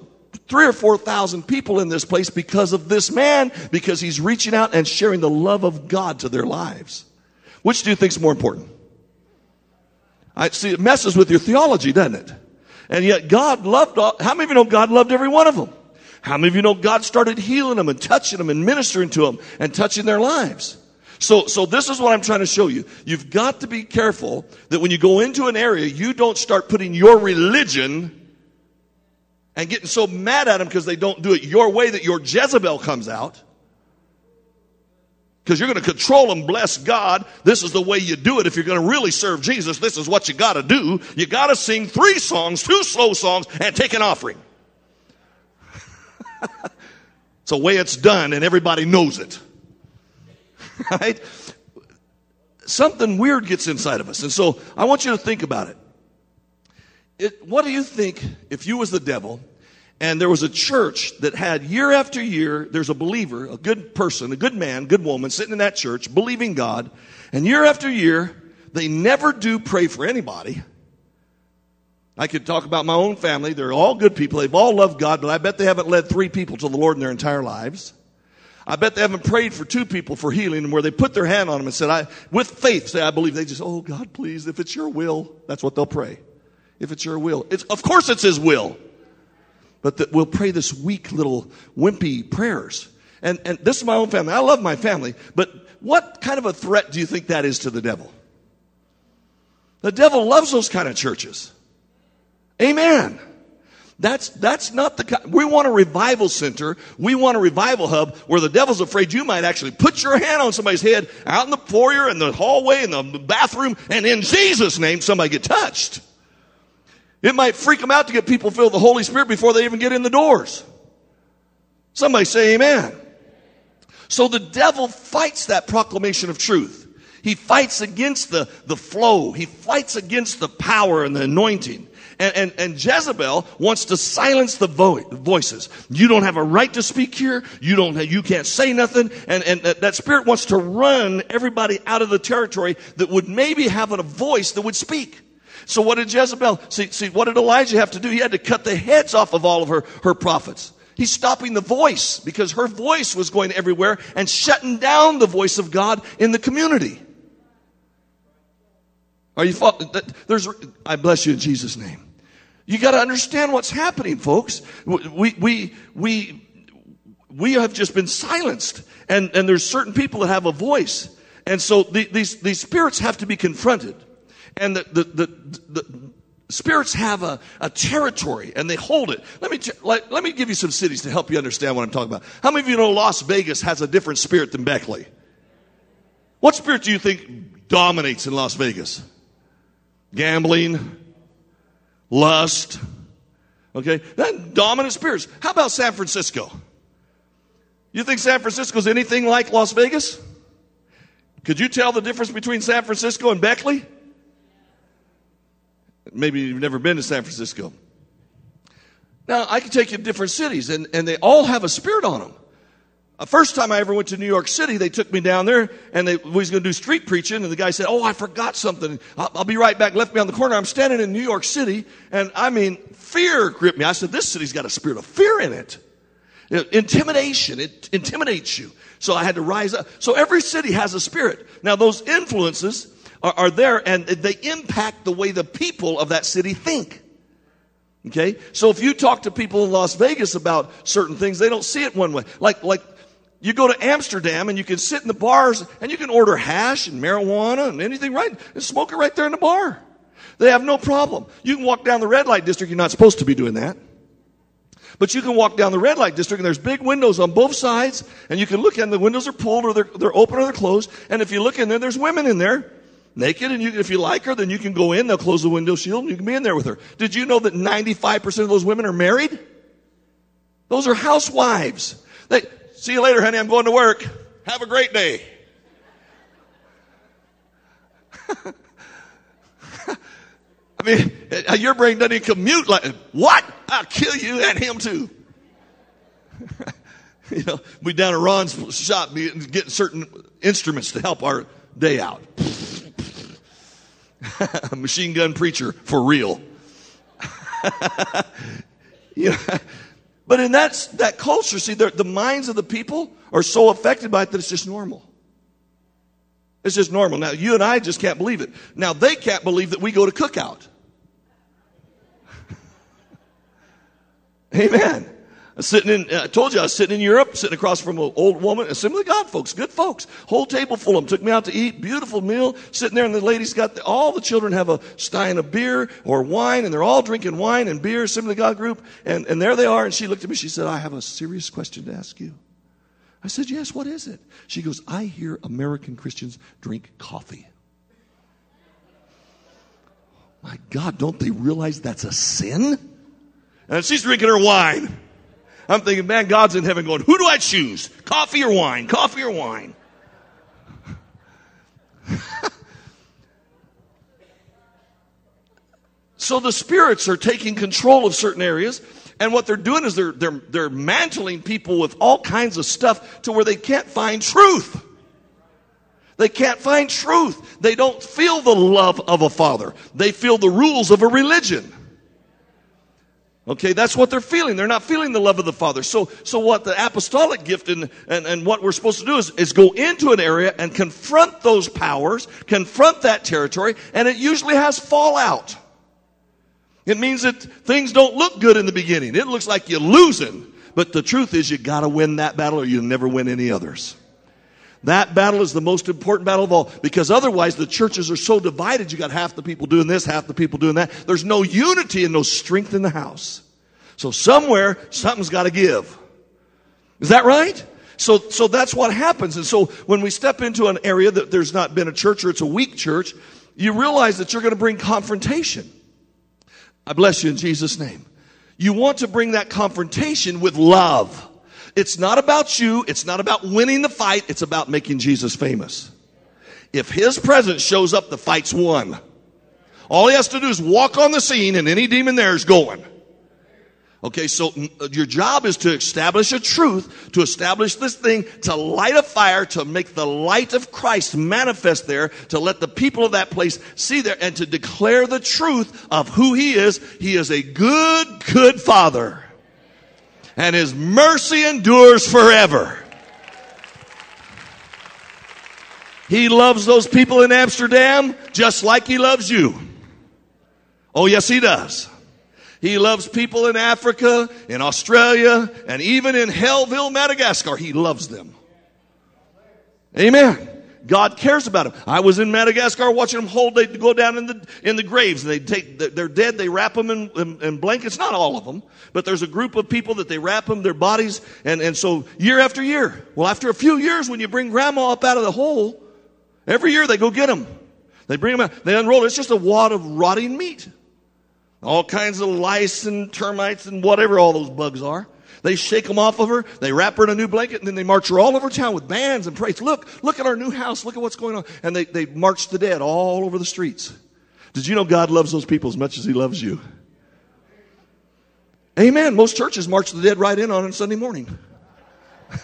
three or four thousand people in this place because of this man, because he's reaching out and sharing the love of God to their lives. Which do you think is more important? I see it messes with your theology, doesn't it? And yet God loved all, how many of you know God loved every one of them? How many of you know God started healing them and touching them and ministering to them and touching their lives? So, so this is what I'm trying to show you. You've got to be careful that when you go into an area, you don't start putting your religion and getting so mad at them because they don't do it your way that your Jezebel comes out. Because you're going to control them, bless God. This is the way you do it. If you're going to really serve Jesus, this is what you got to do. You got to sing three songs, two slow songs, and take an offering. it's the way it's done, and everybody knows it. right? Something weird gets inside of us. And so I want you to think about it. It, what do you think if you was the devil and there was a church that had year after year, there's a believer, a good person, a good man, good woman sitting in that church believing God, and year after year, they never do pray for anybody. I could talk about my own family. They're all good people. They've all loved God, but I bet they haven't led three people to the Lord in their entire lives. I bet they haven't prayed for two people for healing and where they put their hand on them and said, I, with faith, say, I believe. They just, oh God, please, if it's your will, that's what they'll pray if it's your will. It's, of course it's his will. But that we'll pray this weak little wimpy prayers. And, and this is my own family. I love my family. But what kind of a threat do you think that is to the devil? The devil loves those kind of churches. Amen. That's, that's not the, we want a revival center. We want a revival hub where the devil's afraid you might actually put your hand on somebody's head out in the foyer, in the hallway, in the bathroom, and in Jesus' name, somebody get touched. It might freak them out to get people filled with the Holy Spirit before they even get in the doors. Somebody say amen. So the devil fights that proclamation of truth. He fights against the, the flow. He fights against the power and the anointing. And, and, and Jezebel wants to silence the vo- voices. You don't have a right to speak here. You don't, you can't say nothing. And, and that, that spirit wants to run everybody out of the territory that would maybe have a voice that would speak. So what did Jezebel, see, see, what did Elijah have to do? He had to cut the heads off of all of her, her prophets. He's stopping the voice because her voice was going everywhere and shutting down the voice of God in the community. Are you, there's, I bless you in Jesus' name. You got to understand what's happening, folks. We, we, we, we have just been silenced and, and there's certain people that have a voice. And so the, these, these spirits have to be confronted. And the, the, the, the spirits have a, a territory and they hold it. Let me, let, let me give you some cities to help you understand what I'm talking about. How many of you know Las Vegas has a different spirit than Beckley? What spirit do you think dominates in Las Vegas? Gambling, lust, okay? That dominant spirits. How about San Francisco? You think San Francisco is anything like Las Vegas? Could you tell the difference between San Francisco and Beckley? Maybe you've never been to San Francisco. Now, I can take you to different cities, and, and they all have a spirit on them. The uh, first time I ever went to New York City, they took me down there, and they was going to do street preaching, and the guy said, "Oh, I forgot something. I'll, I'll be right back." Left me on the corner. I'm standing in New York City, and I mean, fear gripped me. I said, "This city's got a spirit of fear in it." Intimidation. It intimidates you. So I had to rise up. So every city has a spirit. Now those influences are, are there and they impact the way the people of that city think. Okay? So if you talk to people in Las Vegas about certain things, they don't see it one way. Like, like, you go to Amsterdam and you can sit in the bars and you can order hash and marijuana and anything right and smoke it right there in the bar. They have no problem. You can walk down the red light district. You're not supposed to be doing that. But you can walk down the red light district and there's big windows on both sides and you can look in. The windows are pulled or they're, they're open or they're closed. And if you look in there, there's women in there naked and you, if you like her, then you can go in, they'll close the window shield and you can be in there with her. Did you know that 95% of those women are married? Those are housewives. They, see you later, honey, I'm going to work. Have a great day. I mean, uh, your brain doesn't even commute like, what? I'll kill you and him too. you know, we down at Ron's shop getting certain instruments to help our day out. Machine gun preacher for real. you know, but in that, that culture, see, the minds of the people are so affected by it that it's just normal. It's just normal. Now, you and I just can't believe it. Now, they can't believe that we go to cookout. Amen sitting in, I told you I was sitting in Europe, sitting across from an old woman, Assembly of God folks, good folks. Whole table full of them. Took me out to eat, beautiful meal, sitting there and the ladies got, the, all the children have a stein of beer or wine and they're all drinking wine and beer, Assembly of God group. And, and there they are. And she looked at me, she said, I have a serious question to ask you. I said, yes, what is it? She goes, I hear American Christians drink coffee. My God, don't they realize that's a sin? And she's drinking her wine. I'm thinking, man, God's in heaven going, who do I choose? Coffee or wine? Coffee or wine? so the spirits are taking control of certain areas. And what they're doing is they're, they're, they're mantling people with all kinds of stuff to where they can't find truth. They can't find truth. They don't feel the love of a father. They feel the rules of a religion. Okay, that's what they're feeling. They're not feeling the love of the Father. So, so what the apostolic gift and, and, and what we're supposed to do is, is go into an area and confront those powers, confront that territory, and it usually has fallout. It means that things don't look good in the beginning. It looks like you're losing. But the truth is you gotta win that battle or you'll never win any others. That battle is the most important battle of all because otherwise the churches are so divided. You got half the people doing this, half the people doing that. There's no unity and no strength in the house. So somewhere something's got to give. Is that right? So, so that's what happens. And so when we step into an area that there's not been a church or it's a weak church, you realize that you're going to bring confrontation. I bless you in Jesus' name. You want to bring that confrontation with love. It's not about you. It's not about winning the fight. It's about making Jesus famous. If his presence shows up, the fight's won. All he has to do is walk on the scene and any demon there is going. Okay, so uh, your job is to establish a truth, to establish this thing, to light a fire, to make the light of Christ manifest there, to let the people of that place see there, and to declare the truth of who He is. He is a good, good Father. And His mercy endures forever. He loves those people in Amsterdam just like He loves you. Oh, yes, He does. He loves people in Africa, in Australia, and even in Hellville, Madagascar. He loves them. Amen. God cares about them. I was in Madagascar watching them hold, they go down in the, in the graves they take, they're dead, they wrap them in, in, in, blankets. Not all of them, but there's a group of people that they wrap them, their bodies, and, and so year after year. Well, after a few years, when you bring grandma up out of the hole, every year they go get them. They bring them out, they unroll it. It's just a wad of rotting meat. All kinds of lice and termites and whatever all those bugs are. They shake them off of her. They wrap her in a new blanket and then they march her all over town with bands and praise. Look, look at our new house. Look at what's going on. And they, they march the dead all over the streets. Did you know God loves those people as much as he loves you? Amen. Most churches march the dead right in on Sunday morning.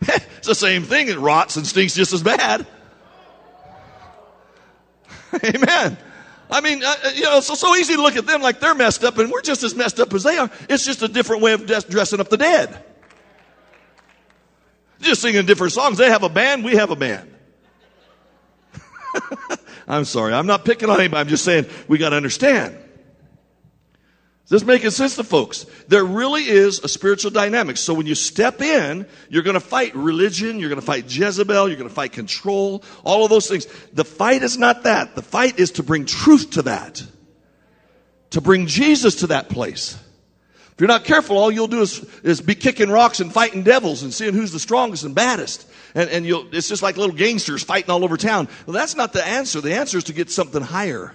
it's the same thing. It rots and stinks just as bad. Amen. I mean, uh, uh, you know, so so easy to look at them like they're messed up, and we're just as messed up as they are. It's just a different way of dressing up the dead. Just singing different songs. They have a band, we have a band. I'm sorry, I'm not picking on anybody. I'm just saying we got to understand. Is this making sense to folks? There really is a spiritual dynamic. So when you step in, you're going to fight religion, you're going to fight Jezebel, you're going to fight control, all of those things. The fight is not that. The fight is to bring truth to that. To bring Jesus to that place. If you're not careful, all you'll do is, is be kicking rocks and fighting devils and seeing who's the strongest and baddest. And, and you'll, it's just like little gangsters fighting all over town. Well, that's not the answer. The answer is to get something higher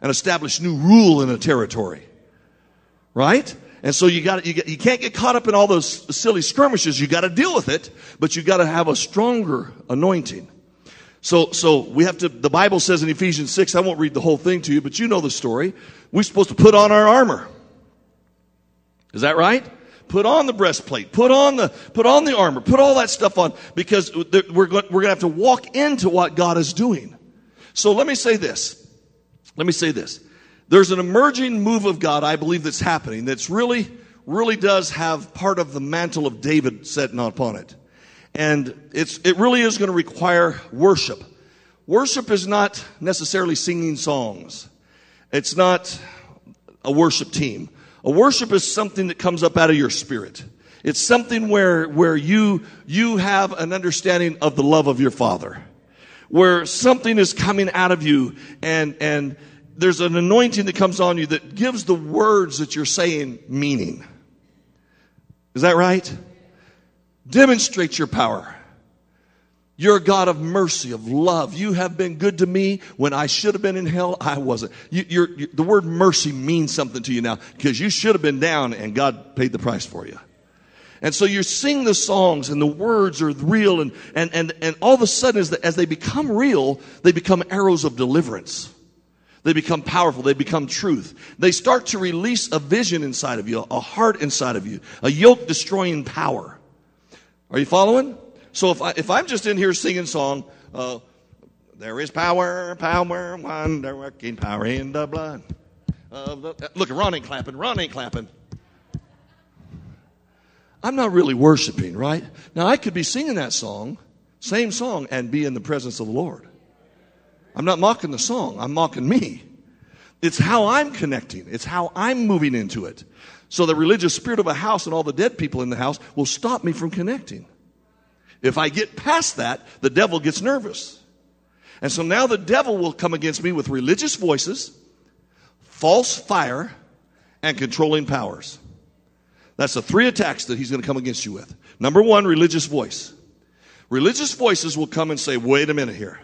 and establish new rule in a territory. Right? And so you got you, you can't get caught up in all those silly skirmishes. You got to deal with it, but you got to have a stronger anointing. So, so we have to, the Bible says in Ephesians 6, I won't read the whole thing to you, but you know the story. We're supposed to put on our armor. Is that right? Put on the breastplate, put on the, put on the armor, put all that stuff on because we're going, we're going to have to walk into what God is doing. So let me say this. Let me say this. There's an emerging move of God, I believe, that's happening that's really, really does have part of the mantle of David setting upon it. And it's, it really is going to require worship. Worship is not necessarily singing songs. It's not a worship team. A worship is something that comes up out of your spirit. It's something where, where you, you have an understanding of the love of your father. Where something is coming out of you and, and, there's an anointing that comes on you that gives the words that you're saying meaning. Is that right? Demonstrate your power. You're a God of mercy, of love. You have been good to me when I should have been in hell. I wasn't. You, you're, you're, the word mercy means something to you now because you should have been down and God paid the price for you. And so you sing the songs and the words are real and, and, and, and all of a sudden as, the, as they become real, they become arrows of deliverance. They become powerful. They become truth. They start to release a vision inside of you, a heart inside of you, a yoke destroying power. Are you following? So if, I, if I'm just in here singing song, uh, there is power, power, wonder working power in the blood. The, look, Ron ain't clapping. Ron ain't clapping. I'm not really worshiping, right? Now I could be singing that song, same song, and be in the presence of the Lord. I'm not mocking the song, I'm mocking me. It's how I'm connecting, it's how I'm moving into it. So the religious spirit of a house and all the dead people in the house will stop me from connecting. If I get past that, the devil gets nervous. And so now the devil will come against me with religious voices, false fire, and controlling powers. That's the three attacks that he's going to come against you with. Number one, religious voice. Religious voices will come and say, wait a minute here.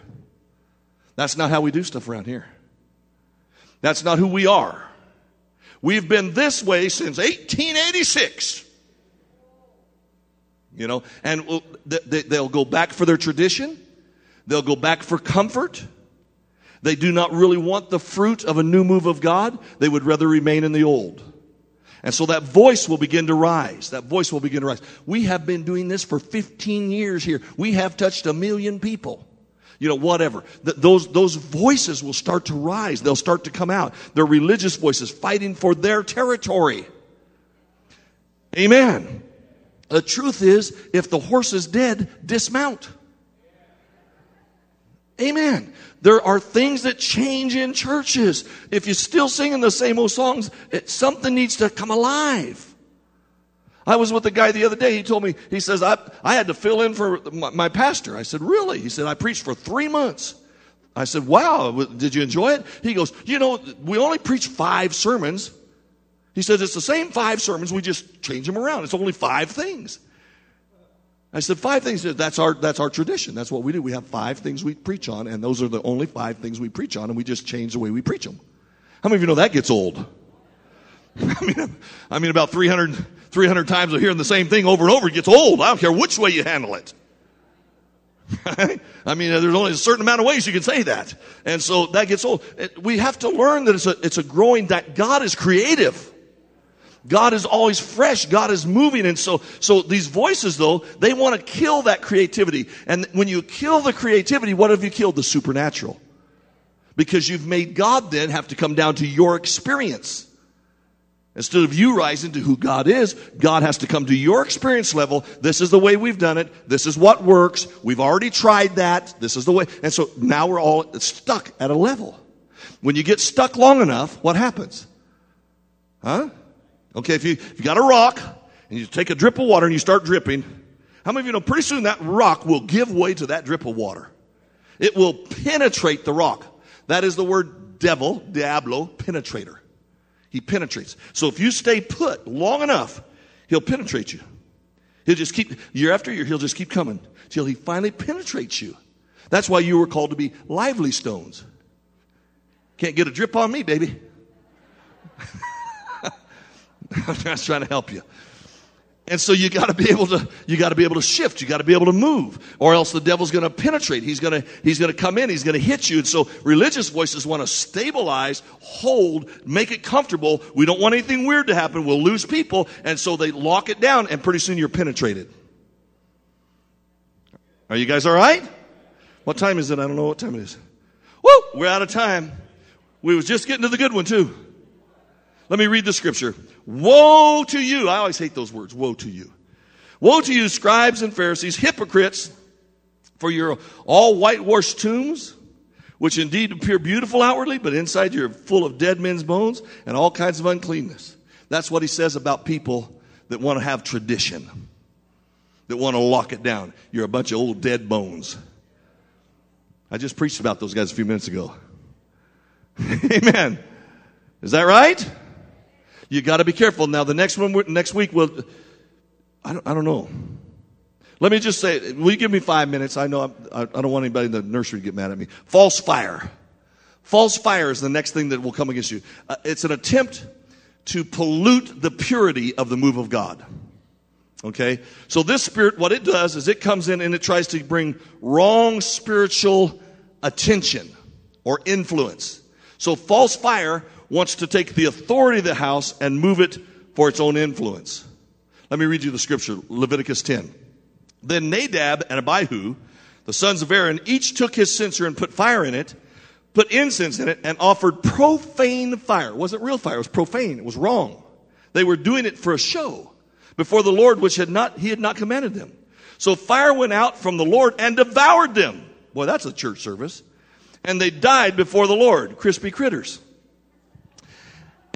That's not how we do stuff around here. That's not who we are. We've been this way since 1886. you know, and they'll go back for their tradition. They'll go back for comfort. They do not really want the fruit of a new move of God. They would rather remain in the old. And so that voice will begin to rise. That voice will begin to rise. We have been doing this for 15 years here. We have touched a million people. You know, whatever. Th- those, those voices will start to rise. They'll start to come out. They're religious voices fighting for their territory. Amen. The truth is, if the horse is dead, dismount. Amen. There are things that change in churches. If you're still singing the same old songs, it, something needs to come alive. I was with a guy the other day. He told me, he says, I, I had to fill in for my, my pastor. I said, really? He said, I preached for three months. I said, wow, did you enjoy it? He goes, you know, we only preach five sermons. He says, it's the same five sermons. We just change them around. It's only five things. I said, five things. That's our, that's our tradition. That's what we do. We have five things we preach on, and those are the only five things we preach on, and we just change the way we preach them. How many of you know that gets old? I mean, I mean, about 300, 300 times of hearing the same thing over and over, it gets old. I don't care which way you handle it. I mean, there's only a certain amount of ways you can say that. And so that gets old. We have to learn that it's a, it's a growing, that God is creative. God is always fresh. God is moving. And so, so these voices though, they want to kill that creativity. And when you kill the creativity, what have you killed? The supernatural. Because you've made God then have to come down to your experience. Instead of you rising to who God is, God has to come to your experience level. This is the way we've done it. This is what works. We've already tried that. This is the way. And so now we're all stuck at a level. When you get stuck long enough, what happens? Huh? Okay, if you, if you got a rock and you take a drip of water and you start dripping, how many of you know pretty soon that rock will give way to that drip of water? It will penetrate the rock. That is the word devil, diablo, penetrator. He penetrates. So if you stay put long enough, he'll penetrate you. He'll just keep, year after year, he'll just keep coming till he finally penetrates you. That's why you were called to be lively stones. Can't get a drip on me, baby. I'm just trying to help you. And so you got to be able to you got to be able to shift. You got to be able to move, or else the devil's going to penetrate. He's going to he's going to come in. He's going to hit you. And so religious voices want to stabilize, hold, make it comfortable. We don't want anything weird to happen. We'll lose people, and so they lock it down, and pretty soon you're penetrated. Are you guys all right? What time is it? I don't know what time it is. Woo! We're out of time. We was just getting to the good one too. Let me read the scripture. Woe to you. I always hate those words. Woe to you. Woe to you, scribes and Pharisees, hypocrites, for you're all whitewashed tombs, which indeed appear beautiful outwardly, but inside you're full of dead men's bones and all kinds of uncleanness. That's what he says about people that want to have tradition, that want to lock it down. You're a bunch of old dead bones. I just preached about those guys a few minutes ago. Amen. Is that right? You got to be careful. Now, the next one, next week, will I don't, I don't know. Let me just say, will you give me five minutes? I know I'm, I, don't want anybody in the nursery to get mad at me. False fire. False fire is the next thing that will come against you. Uh, it's an attempt to pollute the purity of the move of God. Okay? So this spirit, what it does is it comes in and it tries to bring wrong spiritual attention or influence. So false fire wants to take the authority of the house and move it for its own influence. Let me read you the scripture, Leviticus 10. Then Nadab and Abihu, the sons of Aaron, each took his censer and put fire in it, put incense in it, and offered profane fire. It wasn't real fire, it was profane. It was wrong. They were doing it for a show before the Lord, which had not, he had not commanded them. So fire went out from the Lord and devoured them. Boy, that's a church service. And they died before the Lord, crispy critters.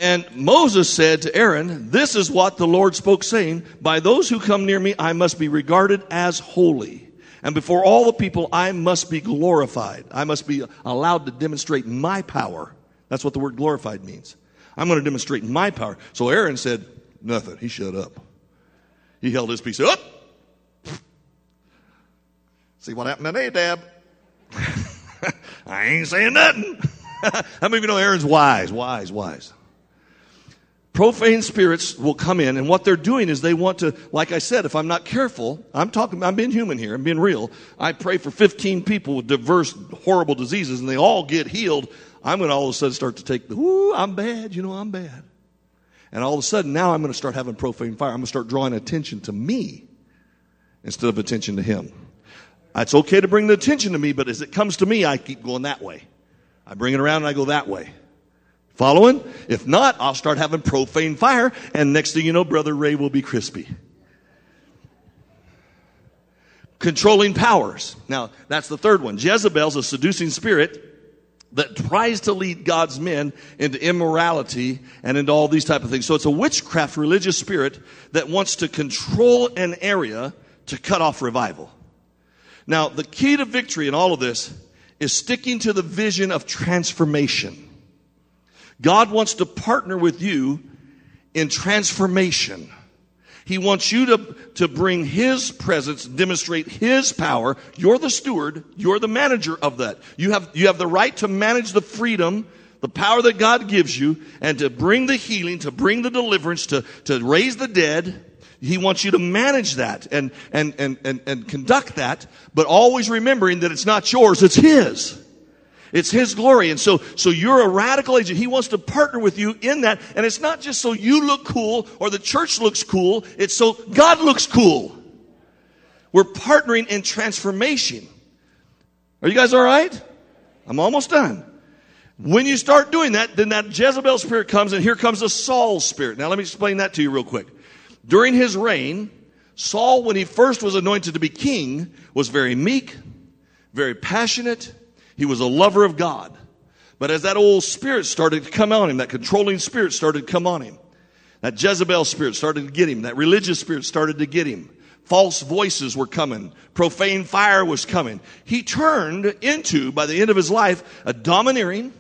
And Moses said to Aaron, This is what the Lord spoke, saying, By those who come near me, I must be regarded as holy. And before all the people, I must be glorified. I must be allowed to demonstrate my power. That's what the word glorified means. I'm going to demonstrate my power. So Aaron said, Nothing. He shut up. He held his peace up. See what happened to Nadab? I ain't saying nothing. How many of you know Aaron's wise, wise, wise? Profane spirits will come in, and what they're doing is they want to, like I said, if I'm not careful, I'm talking, I'm being human here, I'm being real. I pray for 15 people with diverse, horrible diseases, and they all get healed. I'm going to all of a sudden start to take the, ooh, I'm bad, you know, I'm bad. And all of a sudden, now I'm going to start having profane fire. I'm going to start drawing attention to me instead of attention to him. It's okay to bring the attention to me, but as it comes to me, I keep going that way. I bring it around and I go that way. Following? If not, I'll start having profane fire, and next thing you know, Brother Ray will be crispy. Controlling powers. Now, that's the third one. Jezebel's a seducing spirit that tries to lead God's men into immorality and into all these type of things. So it's a witchcraft religious spirit that wants to control an area to cut off revival. Now, the key to victory in all of this is sticking to the vision of transformation. God wants to partner with you in transformation. He wants you to, to bring His presence, demonstrate His power. You're the steward. You're the manager of that. You have, you have the right to manage the freedom, the power that God gives you, and to bring the healing, to bring the deliverance, to, to raise the dead. He wants you to manage that and, and, and, and, and conduct that, but always remembering that it's not yours, it's His. It's His glory. And so, so you're a radical agent. He wants to partner with you in that. And it's not just so you look cool or the church looks cool. It's so God looks cool. We're partnering in transformation. Are you guys all right? I'm almost done. When you start doing that, then that Jezebel spirit comes and here comes a Saul spirit. Now let me explain that to you real quick. During his reign, Saul, when he first was anointed to be king, was very meek, very passionate, he was a lover of God. But as that old spirit started to come on him, that controlling spirit started to come on him, that Jezebel spirit started to get him, that religious spirit started to get him. False voices were coming. Profane fire was coming. He turned into, by the end of his life, a domineering,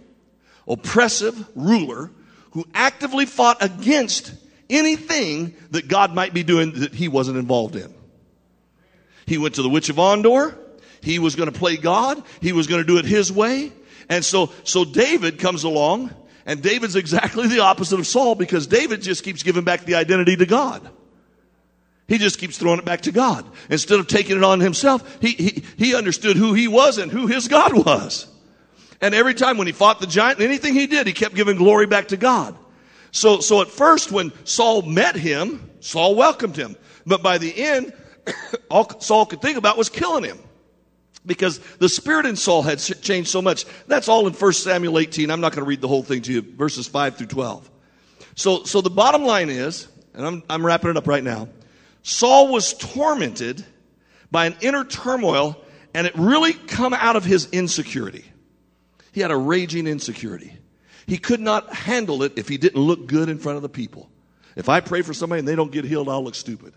oppressive ruler who actively fought against anything that God might be doing that he wasn't involved in. He went to the witch of Endor. He was going to play God. He was going to do it his way. And so, so David comes along and David's exactly the opposite of Saul because David just keeps giving back the identity to God. He just keeps throwing it back to God. Instead of taking it on himself, he, he, he understood who he was and who his God was. And every time when he fought the giant, anything he did, he kept giving glory back to God. So, so at first when Saul met him, Saul welcomed him. But by the end, all Saul could think about was killing him because the spirit in Saul had changed so much. That's all in 1 Samuel 18. I'm not going to read the whole thing to you, verses 5 through 12. So, so the bottom line is, and I'm, I'm wrapping it up right now, Saul was tormented by an inner turmoil, and it really come out of his insecurity. He had a raging insecurity. He could not handle it if he didn't look good in front of the people. If I pray for somebody and they don't get healed, I'll look stupid.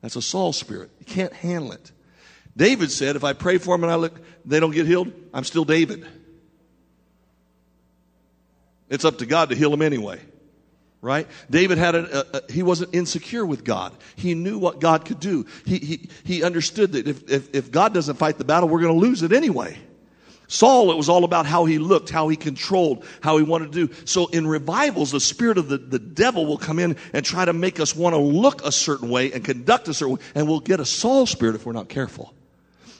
That's a Saul spirit. He can't handle it. David said, if I pray for them and I look, they don't get healed, I'm still David. It's up to God to heal them anyway. Right? David had a, a, a, he wasn't insecure with God. He knew what God could do. He, he, he understood that if, if, if God doesn't fight the battle, we're going to lose it anyway. Saul, it was all about how he looked, how he controlled, how he wanted to do. So in revivals, the spirit of the, the devil will come in and try to make us want to look a certain way and conduct a certain way, and we'll get a Saul spirit if we're not careful.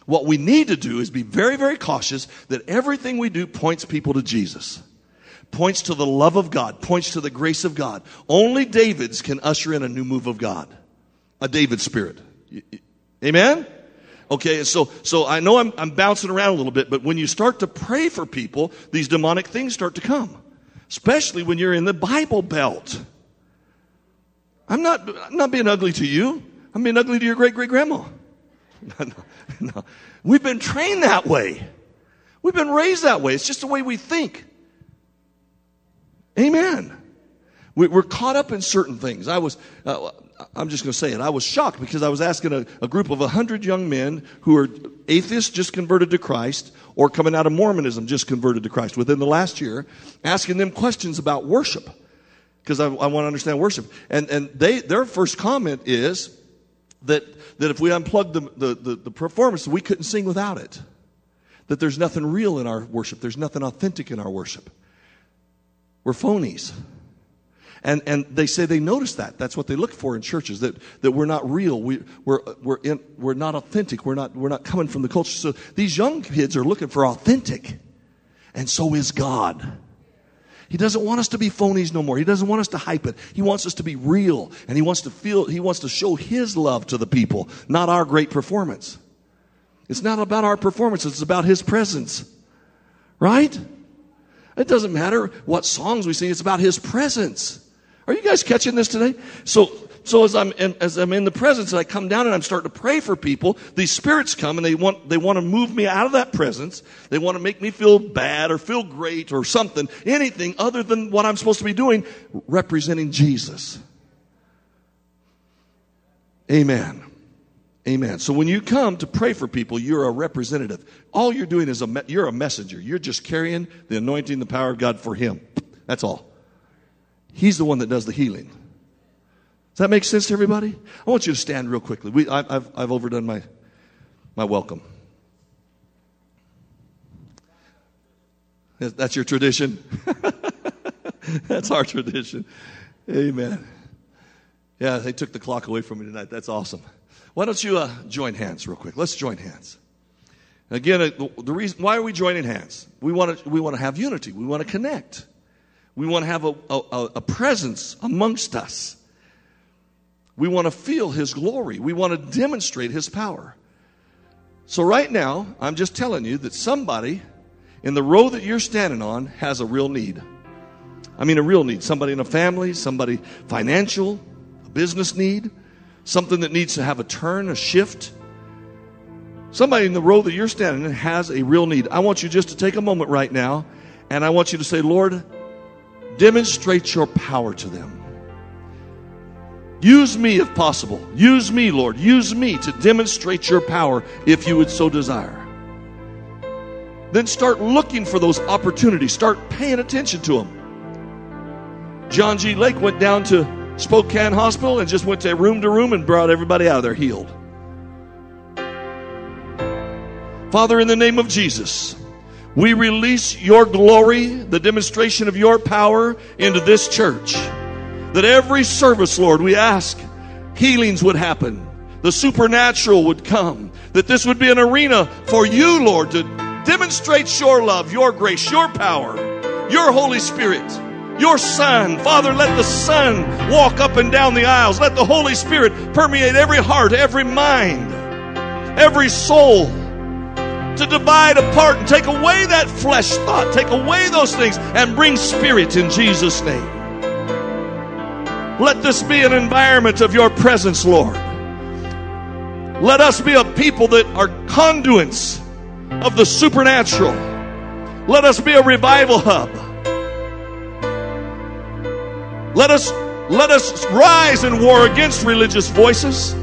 What we need to do is be very, very cautious that everything we do points people to Jesus. Points to the love of God, points to the grace of God. Only David's can usher in a new move of God. A David spirit. Amen? Okay, so, so I know I'm, I'm bouncing around a little bit, but when you start to pray for people, these demonic things start to come. Especially when you're in the Bible belt. I'm not, I'm not being ugly to you. I'm being ugly to your great great grandma. No, no. We've been trained that way. We've been raised that way. It's just the way we think. Amen. We, are caught up in certain things. I was, uh, I'm just going to say it. I was shocked because I was asking a, a group of 100 young men who are atheists just converted to Christ or coming out of Mormonism just converted to Christ within the last year, asking them questions about worship because I, I want to understand worship. And, and they, their first comment is, that, that if we unplugged the, the, the, the performance, we couldn't sing without it. That there's nothing real in our worship, there's nothing authentic in our worship. We're phonies. And, and they say they notice that. That's what they look for in churches, that, that we're not real. We, we're, we're, in, we're not authentic. We're not, we're not coming from the culture. So these young kids are looking for authentic. And so is God. He doesn't want us to be phonies no more. He doesn't want us to hype it. He wants us to be real. And he wants to feel, he wants to show his love to the people, not our great performance. It's not about our performance. It's about his presence. Right? It doesn't matter what songs we sing. It's about his presence. Are you guys catching this today? So, so as I'm in, as I'm in the presence and I come down and I'm starting to pray for people, these spirits come and they want they want to move me out of that presence. They want to make me feel bad or feel great or something, anything other than what I'm supposed to be doing, representing Jesus. Amen. Amen. So when you come to pray for people, you're a representative. All you're doing is a me- you're a messenger. You're just carrying the anointing, the power of God for Him. That's all. He's the one that does the healing. Does that make sense to everybody? I want you to stand real quickly. We, I, have I've overdone my, my welcome. That's your tradition? That's our tradition. Amen. Yeah, they took the clock away from me tonight. That's awesome. Why don't you uh, join hands real quick? Let's join hands. Again, uh, the reason why are we joining hands? We want to we want to have unity. We want to connect. We want to have a, a, a presence amongst us. We want to feel His glory. We want to demonstrate His power. So, right now, I'm just telling you that somebody in the row that you're standing on has a real need. I mean, a real need. Somebody in a family, somebody financial, a business need, something that needs to have a turn, a shift. Somebody in the row that you're standing in has a real need. I want you just to take a moment right now and I want you to say, Lord, Demonstrate your power to them. Use me if possible. Use me, Lord. Use me to demonstrate your power if you would so desire. Then start looking for those opportunities. Start paying attention to them. John G. Lake went down to Spokane Hospital and just went to room to room and brought everybody out of there healed. Father, in the name of Jesus, we release your glory, the demonstration of your power into this church. That every service, Lord, we ask healings would happen, the supernatural would come, that this would be an arena for you, Lord, to demonstrate your love, your grace, your power, your Holy Spirit, your Son. Father, let the Son walk up and down the aisles. Let the Holy Spirit permeate every heart, every mind, every soul to divide apart and take away that flesh thought, take away those things, and bring spirit in Jesus' name. Let this be an environment of your presence, Lord. Let us be a people that are conduits of the supernatural. Let us be a revival hub. Let us let us rise in war against religious voices,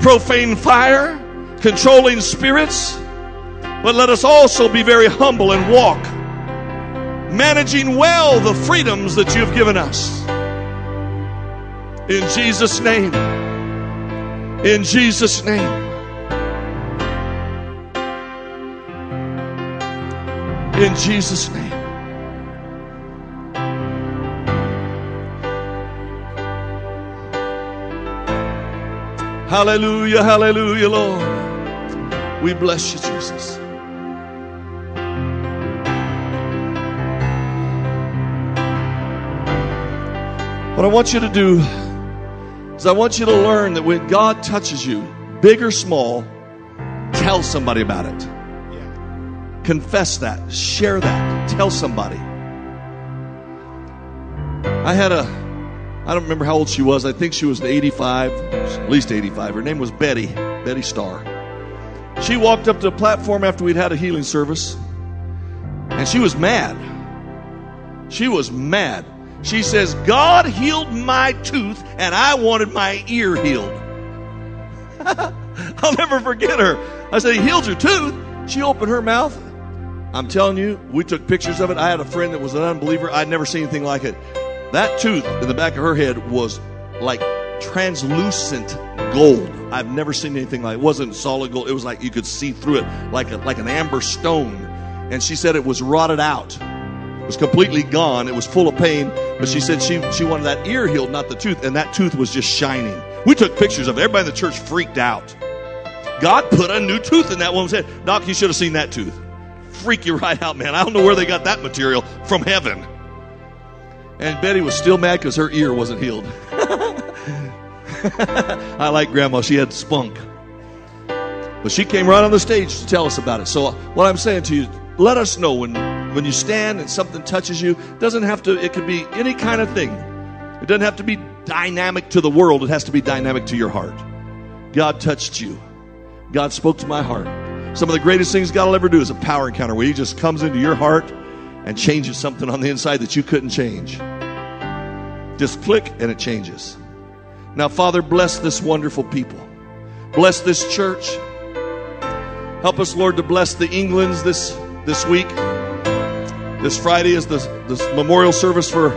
profane fire, controlling spirits, but let us also be very humble and walk, managing well the freedoms that you have given us. In Jesus' name. In Jesus' name. In Jesus' name. Hallelujah, hallelujah, Lord. We bless you, Jesus. What I want you to do is I want you to learn that when God touches you, big or small, tell somebody about it. Yeah. Confess that, share that, tell somebody. I had a, I don't remember how old she was. I think she was 85, at least 85. Her name was Betty, Betty Starr. She walked up to the platform after we'd had a healing service, and she was mad. She was mad. She says, God healed my tooth and I wanted my ear healed. I'll never forget her. I said, He healed your tooth. She opened her mouth. I'm telling you, we took pictures of it. I had a friend that was an unbeliever. I'd never seen anything like it. That tooth in the back of her head was like translucent gold. I've never seen anything like it. it wasn't solid gold. It was like you could see through it like a, like an amber stone. And she said it was rotted out. Was completely gone. It was full of pain, but she said she, she wanted that ear healed, not the tooth, and that tooth was just shining. We took pictures of it. Everybody in the church freaked out. God put a new tooth in that woman's head. Doc, you should have seen that tooth. Freak you right out, man. I don't know where they got that material from heaven. And Betty was still mad because her ear wasn't healed. I like grandma. She had spunk. But she came right on the stage to tell us about it. So uh, what I'm saying to you, let us know when when you stand and something touches you. Doesn't have to it could be any kind of thing. It doesn't have to be dynamic to the world. It has to be dynamic to your heart. God touched you. God spoke to my heart. Some of the greatest things God will ever do is a power encounter where He just comes into your heart and changes something on the inside that you couldn't change. Just click and it changes. Now, Father, bless this wonderful people. Bless this church. Help us, Lord, to bless the Englands this, this week. This Friday is the, memorial service for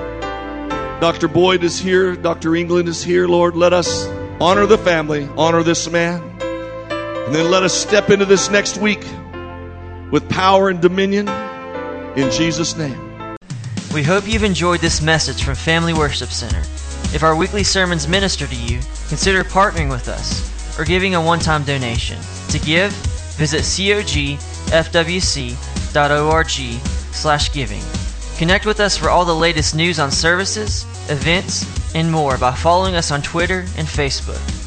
Dr. Boyd is here. Dr. England is here. Lord, let us honor the family, honor this man. And then let us step into this next week with power and dominion in Jesus' name. We hope you've enjoyed this message from Family Worship Center. If our weekly sermons minister to you, consider partnering with us or giving a one-time donation. To give, visit cogfwc.org slash giving. Connect with us for all the latest news on services, events, and more by following us on Twitter and Facebook.